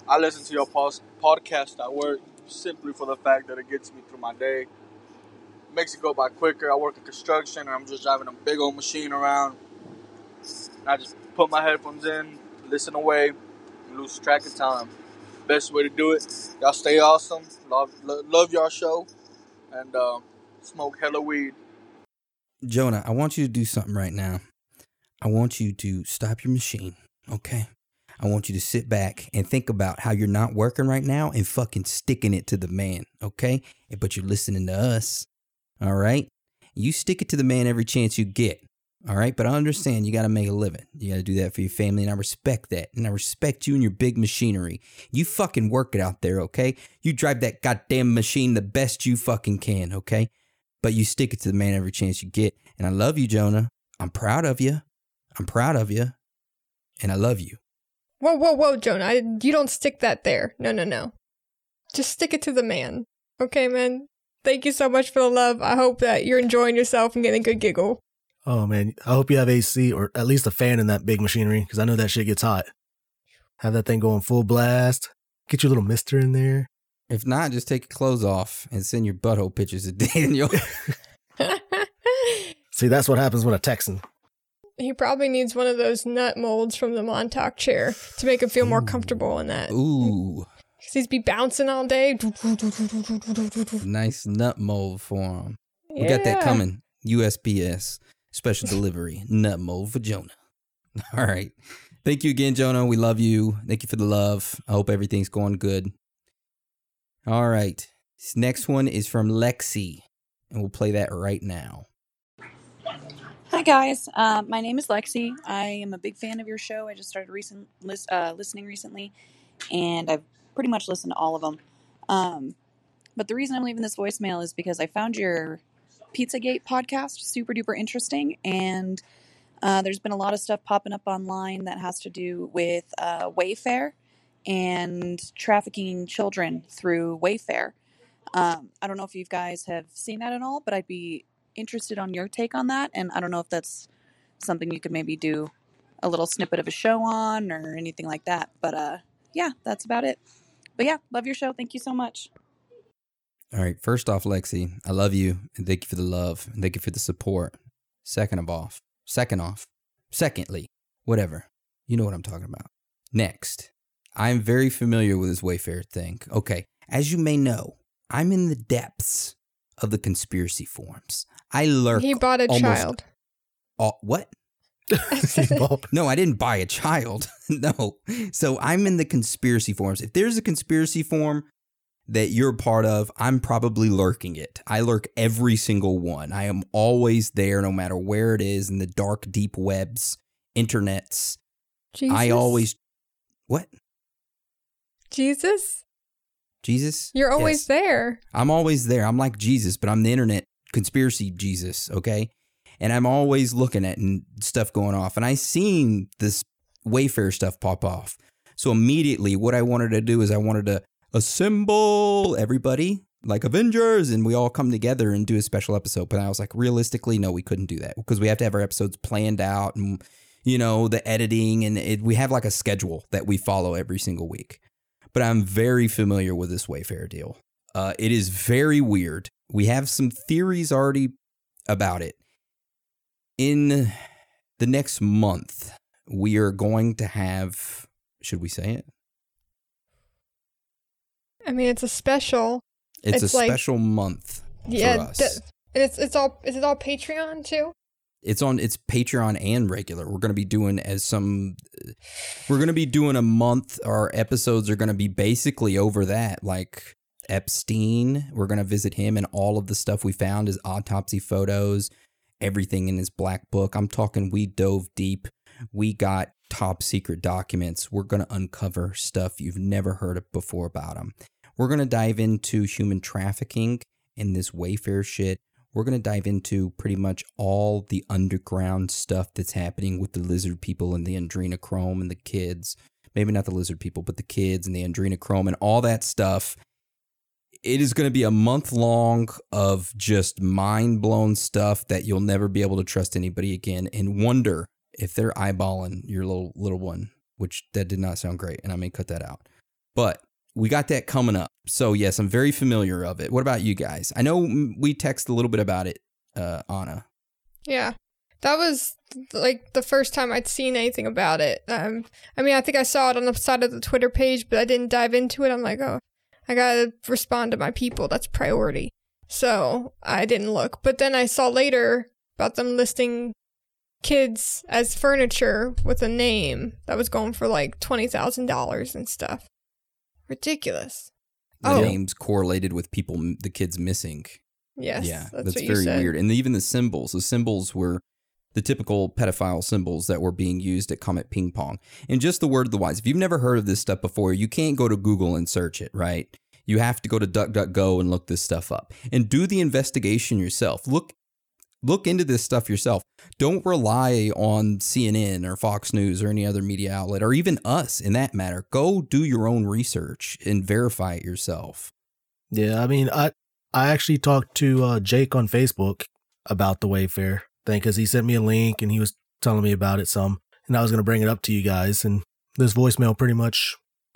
I listen to your pos- podcast at work simply for the fact that it gets me through my day. makes it go by quicker. I work in construction and I'm just driving a big old machine around. And I just put my headphones in, listen away, lose track of time. Best way to do it. Y'all stay awesome. Love, lo- love your show. And uh, smoke hella weed. Jonah, I want you to do something right now. I want you to stop your machine, okay? I want you to sit back and think about how you're not working right now and fucking sticking it to the man, okay? But you're listening to us, all right? You stick it to the man every chance you get, all right? But I understand you got to make a living. You got to do that for your family, and I respect that. And I respect you and your big machinery. You fucking work it out there, okay? You drive that goddamn machine the best you fucking can, okay? But you stick it to the man every chance you get. And I love you, Jonah. I'm proud of you. I'm proud of you. And I love you. Whoa, whoa, whoa, Jonah! I, you don't stick that there. No, no, no. Just stick it to the man. Okay, man. Thank you so much for the love. I hope that you're enjoying yourself and getting a good giggle. Oh man, I hope you have AC or at least a fan in that big machinery because I know that shit gets hot. Have that thing going full blast. Get your little mister in there. If not, just take your clothes off and send your butthole pictures to Daniel. See, that's what happens when a Texan. He probably needs one of those nut molds from the Montauk chair to make him feel more comfortable in that. Ooh, Because he's be bouncing all day. nice nut mold for him. We got that coming. USPS special delivery nut mold for Jonah. All right. Thank you again, Jonah. We love you. Thank you for the love. I hope everything's going good. All right. This next one is from Lexi, and we'll play that right now. Hi guys, uh, my name is Lexi. I am a big fan of your show. I just started recent uh, listening recently, and I've pretty much listened to all of them. Um, but the reason I'm leaving this voicemail is because I found your Pizzagate podcast super duper interesting, and uh, there's been a lot of stuff popping up online that has to do with uh, Wayfair and trafficking children through Wayfair. Um, I don't know if you guys have seen that at all, but I'd be interested on your take on that. And I don't know if that's something you could maybe do a little snippet of a show on or anything like that. But uh, yeah, that's about it. But yeah, love your show. Thank you so much. All right. First off, Lexi, I love you and thank you for the love and thank you for the support. Second of off, second off, secondly, whatever. You know what I'm talking about. Next, I'm very familiar with this Wayfair thing. Okay. As you may know, I'm in the depths of the conspiracy forums. I lurk. He bought a child. all- what? No, I didn't buy a child. no. So I'm in the conspiracy forums. If there's a conspiracy forum that you're a part of, I'm probably lurking it. I lurk every single one. I am always there no matter where it is in the dark, deep webs, internets. Jesus. I always. What? Jesus? Jesus? You're always Yes. there. I'm always there. I'm like Jesus, but I'm the internet conspiracy Jesus, okay? And I'm always looking at n- stuff going off. And I seen this Wayfair stuff pop off. So immediately what I wanted to do is I wanted to assemble everybody like Avengers and we all come together and do a special episode. But I was like, realistically, no, we couldn't do that because we have to have our episodes planned out and you know, the editing and it, we have like a schedule that we follow every single week. But I'm very familiar with this Wayfair deal. Uh, it is very weird. We have some theories already about it. In the next month, we are going to have, should we say it? I mean, it's a special. It's, It's a like- special month Yeah. for us. th- and it's it's all is it all Patreon too? It's on it's Patreon and regular. We're going to be doing as some we're going to be doing a month our episodes are going to be basically over that like Epstein, we're going to visit him and all of the stuff we found his autopsy photos, everything in his black book. I'm talking we dove deep. We got top secret documents. We're going to uncover stuff you've never heard of before about him. We're going to dive into human trafficking and this Wayfair shit we're going to dive into pretty much all the underground stuff that's happening with the lizard people and the adrenochrome and the kids. Maybe not the lizard people, but the kids and the adrenochrome and all that stuff. It is going to be a month long of just mind blown stuff that you'll never be able to trust anybody again and wonder if they're eyeballing your little little one, which that did not sound great, and I may cut that out. But we got that coming up. So yes, I'm very familiar of it. What about you guys? I know we text a little bit about it, uh, Anna. Yeah. That was like the first time I'd seen anything about it. Um, I mean, I think I saw it on the side of the Twitter page, but I didn't dive into it. I'm like, oh, I gotta respond to my people. That's priority. So I didn't look. But then I saw later about them listing kids as furniture with a name that was going for like $20,000 and stuff. Ridiculous. The Oh. names correlated with people, the kids missing. Yes. yeah, that's, that's very weird. And even the symbols, the symbols were the typical pedophile symbols that were being used at Comet Ping Pong. And just the word of the wise, if you've never heard of this stuff before, you can't go to Google and search it, right? You have to go to DuckDuckGo and look this stuff up and do the investigation yourself. Look look into this stuff yourself. Don't rely on CNN or Fox News or any other media outlet or even us in that matter. Go do your own research and verify it yourself. Yeah, I mean, I I actually talked to uh, Jake on Facebook about the Wayfair thing because he sent me a link and he was telling me about it some, and I was gonna bring it up to you guys, and this voicemail pretty much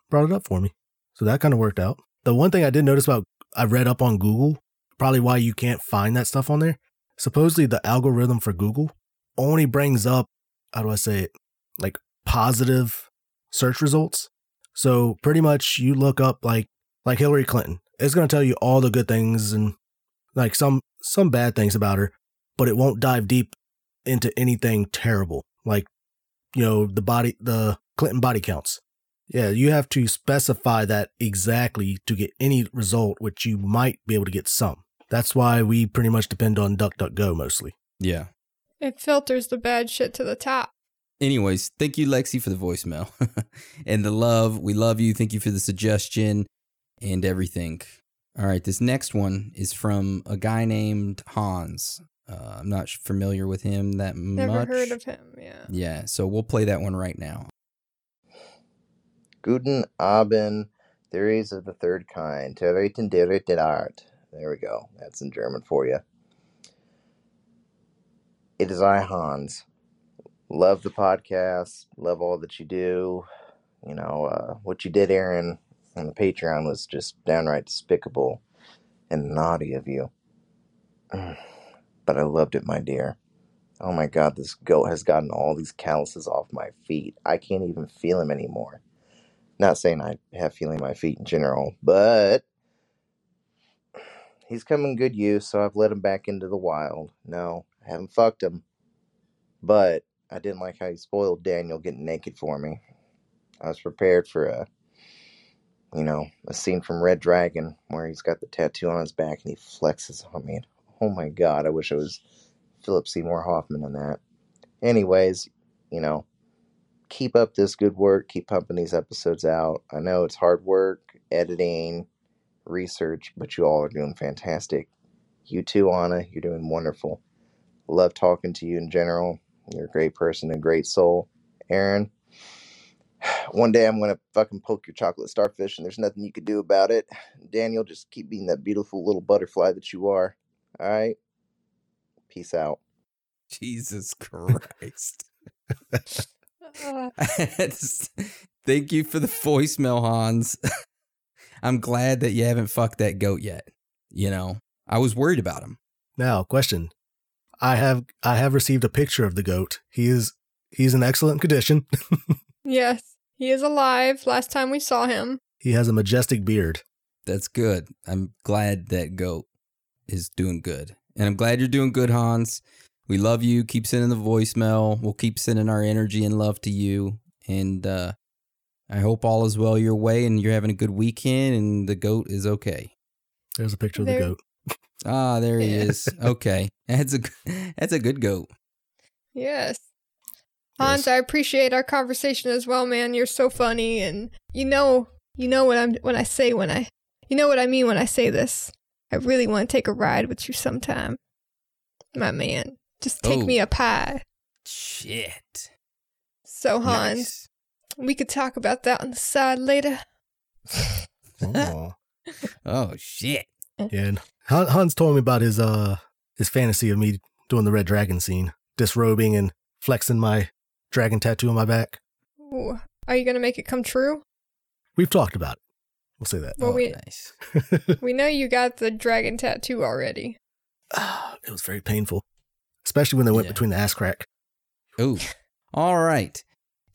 brought it up for me, so that kind of worked out. The one thing I did notice about I read up on Google, probably why you can't find that stuff on there. Supposedly, the algorithm for Google only brings up how do I say it, like positive search results. So pretty much, you look up like like Hillary Clinton. It's to tell you all the good things and like some some bad things about her, but it won't dive deep into anything terrible. Like you know, the body the Clinton body counts. Yeah, you have to specify that exactly to get any result which you might be able to get some. That's why we pretty much depend on DuckDuckGo mostly. Yeah. It filters the bad shit to the top. Anyways, thank you, Lexi, for the voicemail and the love. We love you. Thank you for the suggestion and everything. All right, this next one is from a guy named Hans. Uh, I'm not familiar with him that much. Never heard of him. Yeah. Yeah, so we'll play that one right now. Guten Abend, theories of the third kind. Theoreten der dritten Art. There we go. That's in German for you. It is I, Hans. Love the podcast. Love all that you do. You know, uh, what you did, Aaron, on the Patreon was just downright despicable and naughty of you. But I loved it, my dear. Oh my god, this goat has gotten all these calluses off my feet. I can't even feel them anymore. Not saying I have feeling in my feet in general, but he's come in good use, so I've let him back into the wild. No, I haven't fucked him, but I didn't like how he spoiled Daniel getting naked for me. I was prepared for a, you know, a scene from Red Dragon where he's got the tattoo on his back and he flexes on me. Oh my god, I wish it was Philip Seymour Hoffman in that. Anyways, you know, keep up this good work. Keep pumping these episodes out. I know it's hard work, editing, research, but you all are doing fantastic. You too, Anna. You're doing wonderful. Love talking to you in general. You're a great person, a great soul. Aaron, one day I'm gonna fucking poke your chocolate starfish, and there's nothing you can do about it. Daniel, just keep being that beautiful little butterfly that you are. All right. Peace out. Jesus Christ. Thank you for the voicemail, Hans. I'm glad that you haven't fucked that goat yet. You know, I was worried about him. Now, question. I have I have received a picture of the goat. He is he's in excellent condition. yes, he is alive. Last time we saw him. he has a majestic beard. That's good. I'm glad that goat is doing good. And I'm glad you're doing good, Hans. We love you. Keep sending the voicemail. We'll keep sending our energy and love to you. And uh, I hope all is well your way and you're having a good weekend and the goat is okay. There's a picture of There- the goat. Ah, there he is. Okay. That's a that's a good goat. Yes. Hans, I appreciate our conversation as well, man. You're so funny and you know you know what I'm when I say when I you know what I mean when I say this. I really want to take a ride with you sometime. My man. Just take Oh. me up high. Shit. So Hans, Nice. We could talk about that on the side later. Aw. Oh shit. yeah. and Hans told me about his uh his fantasy of me doing the red dragon scene, disrobing and flexing my dragon tattoo on my back. Ooh. Are you gonna make it come true? We've talked about it. We'll say that. Well, oh, we nice. we know you got the dragon tattoo already. Ah, it was very painful, especially when they went Yeah. between the ass crack. Oh, all right.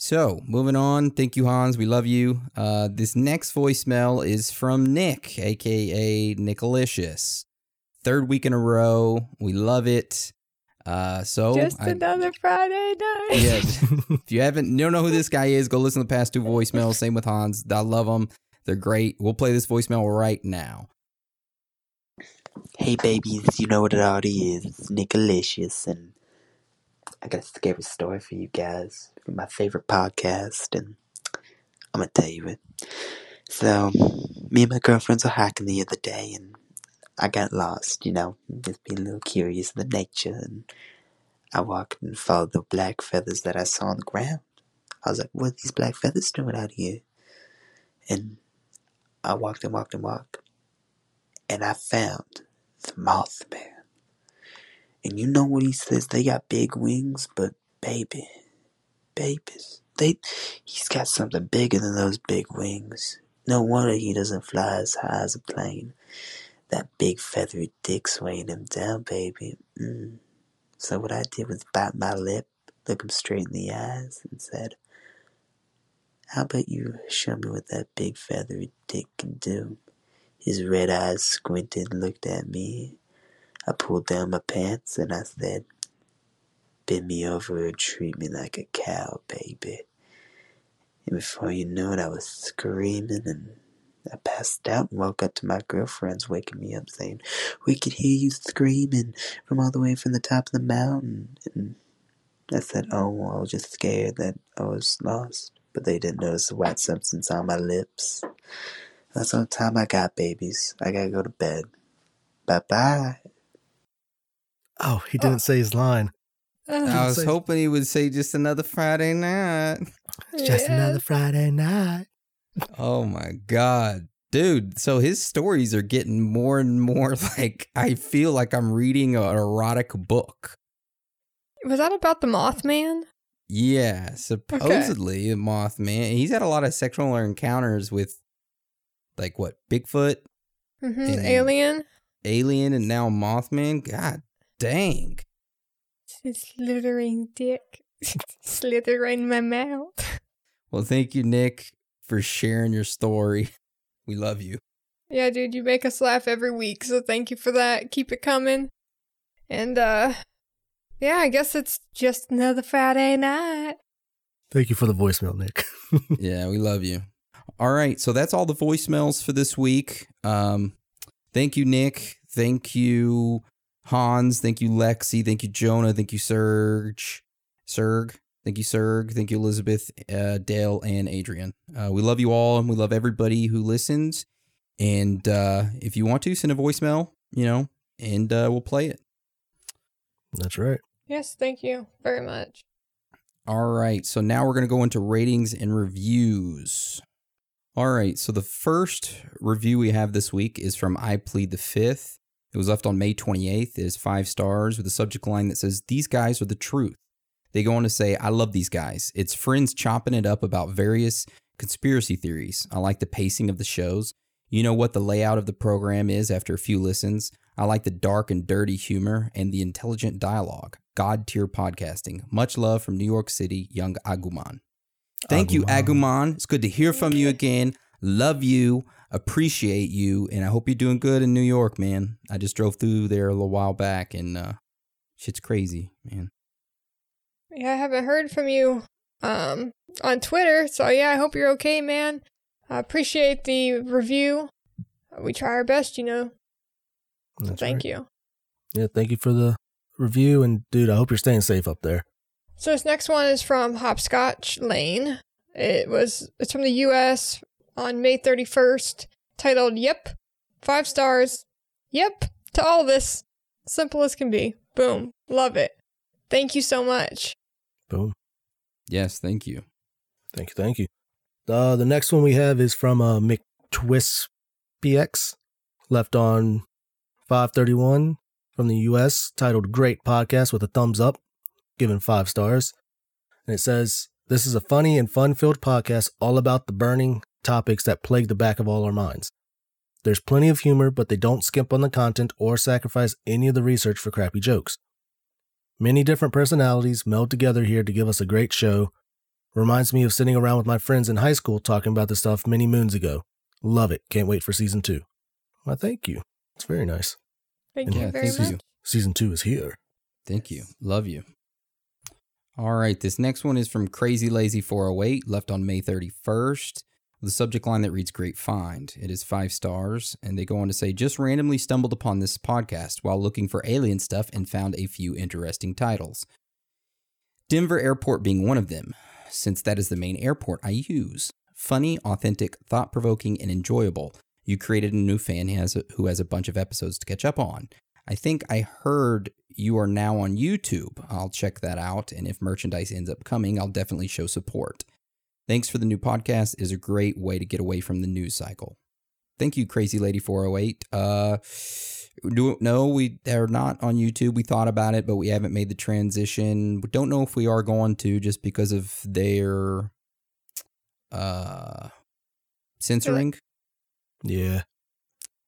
So moving on. Thank you, Hans. We love you. Uh, this next voicemail is from Nick, aka Nicolicious. Third week in a row. We love it. Uh, so Just I- another Friday night. yeah. if you haven't, you don't know who this guy is, go listen to the past two voicemails. Same with Hans. I love them. They're great. We'll play this voicemail right now. Hey babies, you know what it already is. It's Nicolicious, and I got a scary story for you guys from my favorite podcast, and I'm gonna tell you it. So, me and my girlfriends were hiking the other day, and I got lost, you know, just being a little curious of the nature, and I walked and followed the black feathers that I saw on the ground. I was like, what are these black feathers doing out here? And I walked and walked and walked, and I found the Mothman. And you know what he says? They got big wings, but baby, babies, they he's got something bigger than those big wings. No wonder he doesn't fly as high as a plane. That big feathery dick's weighing him down, baby. Mm. So what I did was bite my lip, look him straight in the eyes, and said, "How about you show me what that big feathery dick can do?" His red eyes squinted looked at me. I pulled down my pants and I said, Bend me over and treat me like a cow, baby. And before you knew it, I was screaming and I passed out and woke up to my girlfriends waking me up saying, We could hear you screaming from all the way from the top of the mountain. And I said, Oh, I was just scared that I was lost. But they didn't notice the white substance on my lips. That's all the time I got, babies. I gotta go to bed. Bye bye. Oh, he didn't say his line. Ugh, I was say- hoping he would say just another Friday night. It's just yeah. another Friday night. Oh my god. Dude, so his stories are getting more and more like I feel like I'm reading an erotic book. Was that about the Mothman? Yeah, supposedly a Mothman. He's had a lot of sexual encounters with like what, Bigfoot, Mm-hmm. Alien? Alien, and now Mothman? God dang. Slithering dick. Slithering my mouth. Well, thank you, Nick, for sharing your story. We love you. Yeah, dude, you make us laugh every week, so thank you for that. Keep it coming. And uh Yeah, I guess it's just another Friday night. Thank you for the voicemail, Nick. yeah, we love you. All right, so that's all the voicemails for this week. Um, thank you, Nick. Thank you, Hans. Thank you, Lexi. Thank you, Jonah. Thank you, Serge. Serg. Thank you, Serg. Thank you, Elizabeth, uh, Dale, and Adrian. Uh, we love you all, and we love everybody who listens. And uh, if you want to, send a voicemail, you know, and uh, we'll play it. That's right. Yes, thank you very much. All right, so now we're going to go into ratings and reviews. All right, so the first review we have this week is from I Plead the Fifth. It was left on May 28th. It is five stars with a subject line that says, These guys are the truth. They go on to say, I love these guys. It's friends chopping it up about various conspiracy theories. I like the pacing of the shows. You know what the layout of the program is after a few listens. I like the dark and dirty humor and the intelligent dialogue. God tier podcasting. Much love from New York City, young Aguman. Thank you, Aguman. It's good to hear from you again. Love you, appreciate you, and I hope you're doing good in New York, man. I just drove through there a little while back, and uh, shit's crazy, man. Yeah, I haven't heard from you um on Twitter, so yeah, I hope you're okay, man. I appreciate the review. We try our best, you know. So That's thank right. you. Yeah, thank you for the review. And dude, I hope you're staying safe up there. So this next one is from Hopscotch Lane. It was it's from the US on May 31st, titled Yep. Five stars. Yep. To all this. Simple as can be. Boom. Love it. Thank you so much. Boom. Yes, thank you. Thank you. Thank you. Uh, the next one we have is from uh, McTwistpx, left on 531 from the US, titled Great Podcast with a thumbs up, given five stars. And it says, This is a funny and fun filled podcast all about the burning topics that plague the back of all our minds. There's plenty of humor, but they don't skimp on the content or sacrifice any of the research for crappy jokes. Many different personalities meld together here to give us a great show Reminds me of sitting around with my friends in high school talking about this stuff many moons ago. Love it. Can't wait for season two. Well, thank you. It's very nice. Thank And you Yeah, very thank much. you. Season two is here. Thank you. Love you. All right. This next one is from Crazy Lazy 408, left on May 31st. The subject line that reads Great Find. It is five stars. And they go on to say, just randomly stumbled upon this podcast while looking for alien stuff and found a few interesting titles. Denver Airport being one of them, since that is the main airport I use. Funny, authentic, thought provoking, and enjoyable. You created a new fan who has, a, who has a bunch of episodes to catch up on. I think I heard you are now on YouTube. I'll check that out. And if merchandise ends up coming, I'll definitely show support. Thanks for the new podcast. is a great way to get away from the news cycle. Thank you, Crazy Lady 408. Uh, do, no, we are not on YouTube. We thought about it, but we haven't made the transition. We don't know if we are going to just because of their uh, censoring Yeah.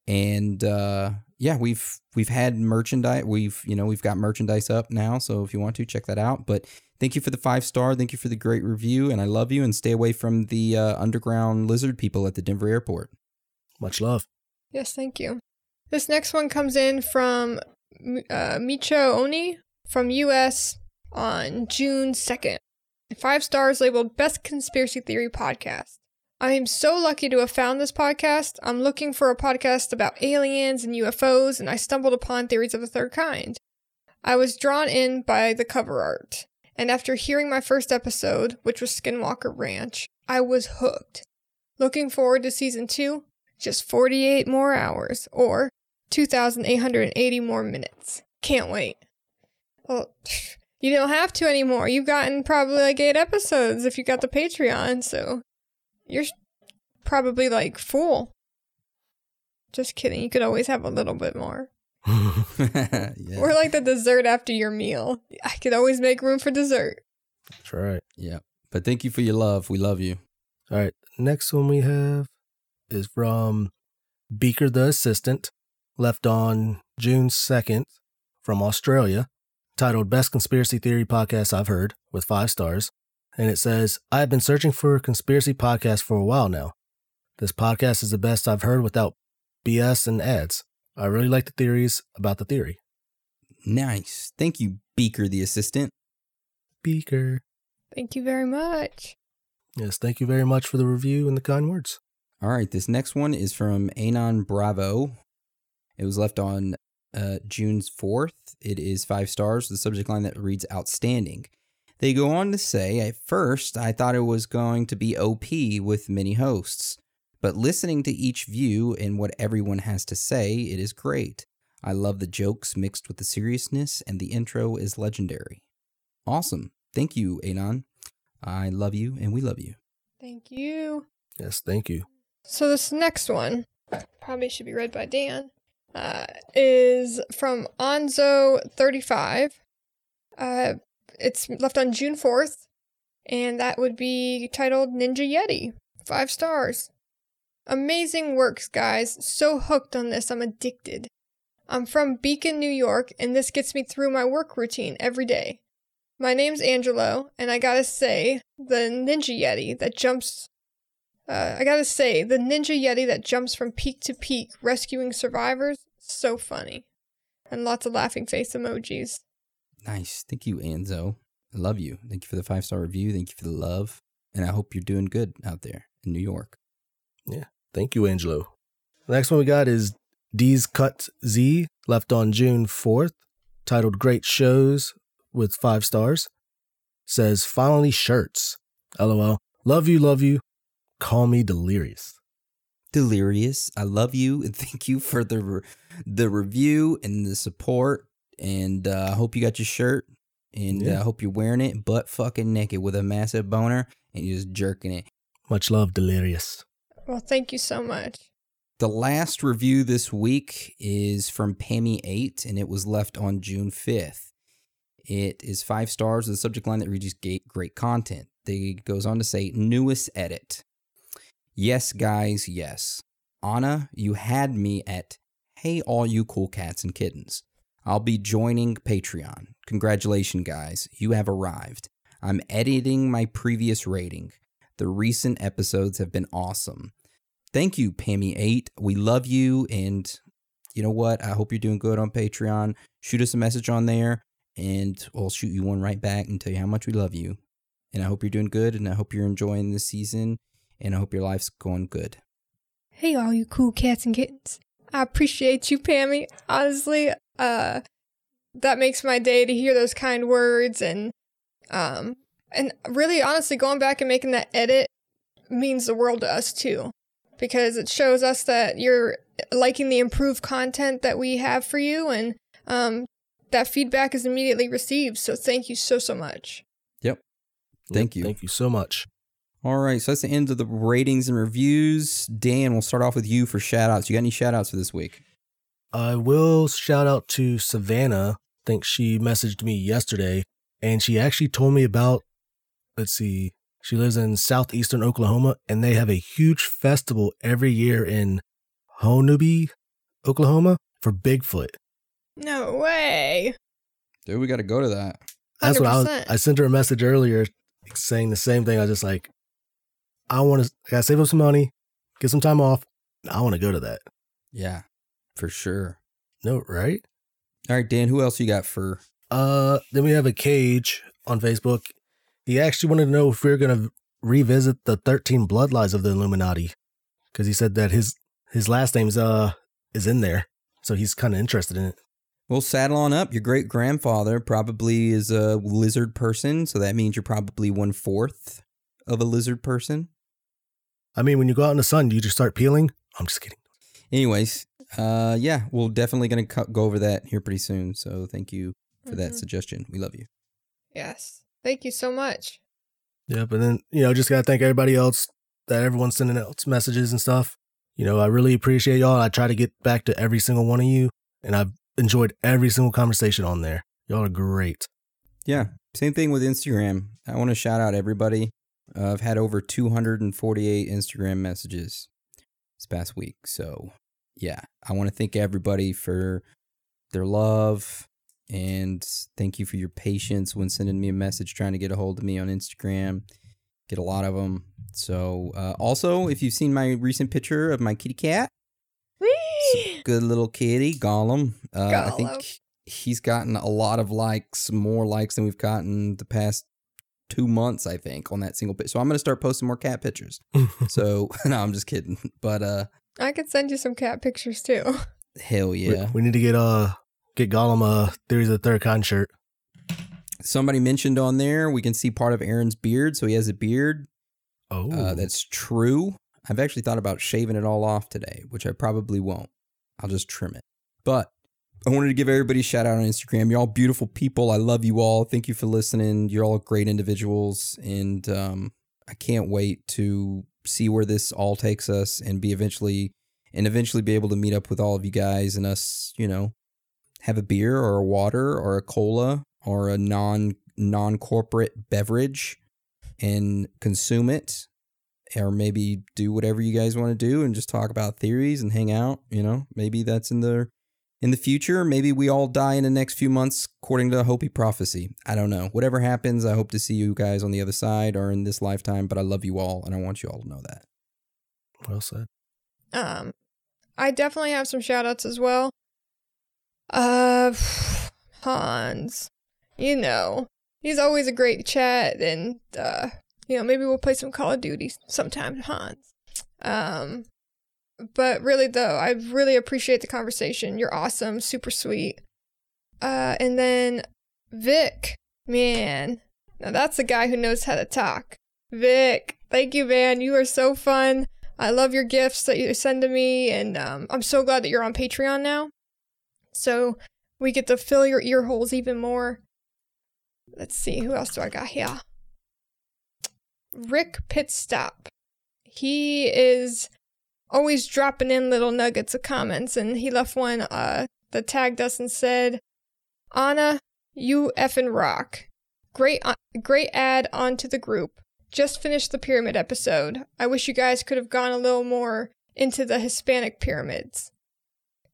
and uh yeah we've we've had merchandise we've you know we've got merchandise up now so if you want to check that out but thank you for the five star thank you for the great review and i love you and stay away from the uh, underground lizard people at the denver airport Much love. Yes, thank you. This next one comes in from uh, Micho Oni from US on June 2nd. Five stars labeled Best Conspiracy Theory Podcast. I am so lucky to have found this podcast. I'm looking for a podcast about aliens and UFOs, and I stumbled upon Theories of the Third Kind. I was drawn in by the cover art, and after hearing my first episode, which was Skinwalker Ranch, I was hooked. Looking forward to season two, just 48 more hours, or 2,880 more minutes. Can't wait. Well, you don't have to anymore. You've gotten probably like eight episodes if you got the Patreon, so you're probably like full. Just kidding. You could always have a little bit more. yeah Or like the dessert after your meal. I could always make room for dessert. That's right. yeah but thank you for your love we love you All right. Next one we have is from Beaker the Assistant, left on June 2nd from Australia, titled Best Conspiracy Theory Podcast I've Heard, with five stars. And it says, I have been searching for a conspiracy podcast for a while now. This podcast is the best I've heard without BS and ads. I really like the theories about the theory. Nice. Thank you, Beaker, the assistant. Beaker. Thank you very much. Yes, thank you very much for the review and the kind words. All right, this next one is from Anon Bravo. It was left on uh, June 4th. It is five stars, the subject line that reads outstanding. They go on to say, at first, I thought it was going to be OP with many hosts, but listening to each view and what everyone has to say, it is great. I love the jokes mixed with the seriousness, and the intro is legendary. Awesome. Thank you, Anon. I love you, and we love you. Thank you. Yes, thank you. So this next one probably should be read by Dan. Uh, is from Onzo35. Uh, it's left on June 4th, and that would be titled Ninja Yeti. Five stars. Amazing works, guys. So hooked on this, I'm addicted. I'm from Beacon, New York, and this gets me through my work routine every day. My name's Angelo, and I gotta say, the Ninja Yeti that jumps. Uh, I gotta say, the Ninja Yeti that jumps from peak to peak rescuing survivors, so funny. And lots of laughing face emojis. Nice. Thank you, Anzo. I love you. Thank you for the five star review. Thank you for the love. And I hope you're doing good out there in New York. Yeah. Thank you, Angelo. The next one we got is D's Cut Z, left on June 4th, titled Great Shows with five stars. Says, finally shirts. LOL. Love you, love you. Call me delirious. Delirious. I love you and thank you for the re- the review and the support. And uh, I hope you got your shirt. And uh, I Yeah. hope you're wearing it butt fucking naked with a massive boner and you're just jerking it. Much love, delirious. Well, thank you so much. The last review this week is from Pammy8, and it was left on June 5th. It is five stars with a subject line that reads "Great- great content. They goes on to say, newest edit. Yes, guys, yes. Anna, you had me at Hey, all you cool cats and kittens. I'll be joining Patreon. Congratulations, guys. You have arrived. I'm editing my previous rating. The recent episodes have been awesome. Thank you, Pammy8. We love you. And you know what? I hope you're doing good on Patreon. Shoot us a message on there, and we'll shoot you one right back and tell you how much we love you. And I hope you're doing good, and I hope you're enjoying this season, and I hope your life's going good. Hey, all you cool cats and kittens. I appreciate you, Pammy. Honestly, uh, that makes my day to hear those kind words and, um, and really, honestly, going back and making that edit means the world to us too, because it shows us that you're liking the improved content that we have for you, and um, that feedback is immediately received. So thank you so so much. Yep. Thank you. Thank you so much. All right, so that's the end of the ratings and reviews. Dan, we'll start off with you for shout outs. You got any shout outs for this week? I will shout out to Savannah. I think she messaged me yesterday and she actually told me about, let's see, she lives in southeastern Oklahoma and they have a huge festival every year in Honobia, Oklahoma for Bigfoot. No way. Dude, we got to go to that. That's what I was. I sent her a message earlier saying the same thing. I was just like, I want to, I gotta save up some money, get some time off. I want to go to that. Yeah, for sure. No, right? All right, Dan, who else you got for? Uh, then we have a cage on Facebook. He actually wanted to know if we are going to revisit the 13 bloodlines of the Illuminati because he said that his his last name's uh is in there, so he's kind of interested in it. Well, saddle on up. Your great grandfather probably is a lizard person, so that means you're probably one fourth of a lizard person. I mean, when you go out in the sun, you just start peeling. I'm just kidding. Anyways, uh, yeah, we're definitely gonna co- go over that here pretty soon. So thank you for that Mhm. suggestion. We love you. Yes. Thank you so much. Yeah, but then you know, just gotta thank everybody else that everyone's sending out messages and stuff. You know, I really appreciate y'all. I try to get back to every single one of you, and I've enjoyed every single conversation on there. Y'all are great. Yeah, same thing with Instagram. I want to shout out everybody. Uh, I've had over 248 Instagram messages this past week. So, yeah, I want to thank everybody for their love and thank you for your patience when sending me a message trying to get a hold of me on Instagram. Get a lot of them. So, uh, also, if you've seen my recent picture of my kitty cat, Whee! good little kitty, Gollum. Uh, I think he's gotten a lot of likes, more likes than we've gotten the past two months, I think, on that single picture. So I'm gonna start posting more cat pictures. so no, I'm just kidding. But uh, I could send you some cat pictures too. hell We- yeah. We, need to get uh get Gollum a Theories of the Third Kind shirt. Somebody mentioned on there we can see part of Aaron's beard, so he has a beard. Oh, Uh, that's true. I've actually thought about shaving it all off today, which I probably won't. I'll just trim it. But I wanted to give everybody a shout out on Instagram. You're all beautiful people. I love you all. Thank you for listening. You're all great individuals. And um, I can't wait to see where this all takes us and be eventually and eventually be able to meet up with all of you guys and us, you know, have a beer or a water or a cola or a non non corporate beverage and consume it or maybe do whatever you guys want to do and just talk about theories and hang out you know? Maybe that's in the in the future. Maybe we all die in the next few months according to hopi prophecy. I don't know. Whatever happens i hope to see you guys on the other side or in this lifetime but i love you all and i want you all to know that. Well said. Um, I definitely have some shout outs as well. Uh, Hans, you know, he's always a great chat, and, uh, you know, maybe we'll play some Call of Duty sometime, Hans. Um, but really, though, I really appreciate the conversation. You're awesome, super sweet. Uh, and then Vic, man, now that's a guy who knows how to talk. Vic, thank you, man. You are so fun. I love your gifts that you send to me, and um, I'm so glad that you're on Patreon now. So we get to fill your ear holes even more. Let's see, who else do I got here? Rick Pitstop. He is always dropping in little nuggets of comments, and he left one uh, that tagged us and said, Anna, you effing rock. Great, uh, great ad onto the group. Just finished the pyramid episode. I wish you guys could have gone a little more into the Hispanic pyramids.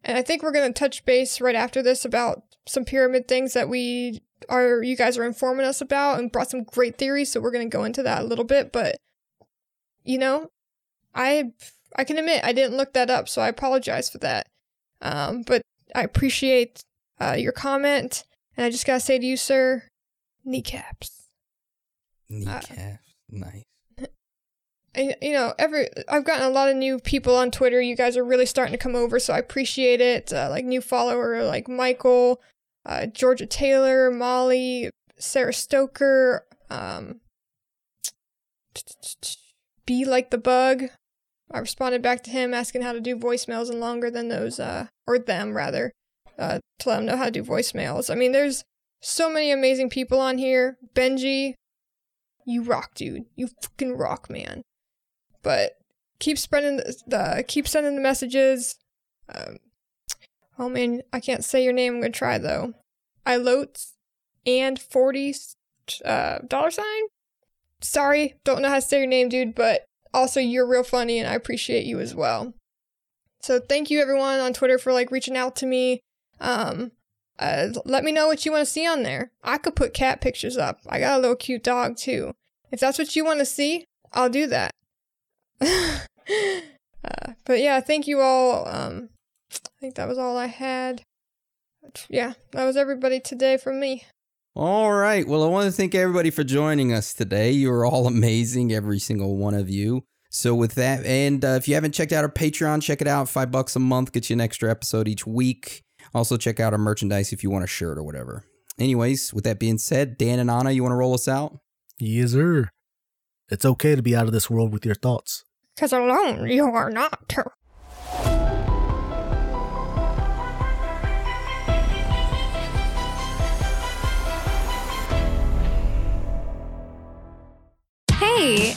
And I think we're going to touch base right after this about some pyramid things that we are you guys are informing us about and brought some great theories, so we're going to go into that a little bit, but you know, I I can admit I didn't look that up, so I apologize for that. Um, but I appreciate uh, your comment, and I just got to say to you, sir, kneecaps. kneecap nice I, you know, every I've gotten a lot of new people on Twitter. You guys are really starting to come over, so I appreciate it. Uh, like new follower like Michael, uh, Georgia Taylor, Molly, Sarah Stoker, um, be like the bug. I responded back to him asking how to do voicemails and longer than those, uh, or them rather, uh, to let them know how to do voicemails. I mean, there's so many amazing people on here. Benji, you rock, dude. You fucking rock, man but keep spreading the, keep sending the messages. Um, oh man, I can't say your name. I'm gonna try though. I Ilotes and forty uh, dollar sign. Sorry, don't know how to say your name, dude. But also, you're real funny, and I appreciate you as well. So thank you everyone on Twitter for like reaching out to me. Um, uh, let me know what you want to see on there. I could put cat pictures up. I got a little cute dog too. If that's what you want to see, I'll do that. Uh, but yeah, thank you all. Um, I think that was all I had. Yeah, that was everybody today from me. All right. Well, I want to thank everybody for joining us today. You're all amazing, every single one of you. So with that, and uh, if you haven't checked out our Patreon, check it out. Five bucks a month gets you an extra episode each week. Also, check out our merchandise if you want a shirt or whatever. Anyways, with that being said, Dan and Anna, you want to roll us out? Yes, sir. It's okay to be out of this world with your thoughts. Because alone you are not. Hey,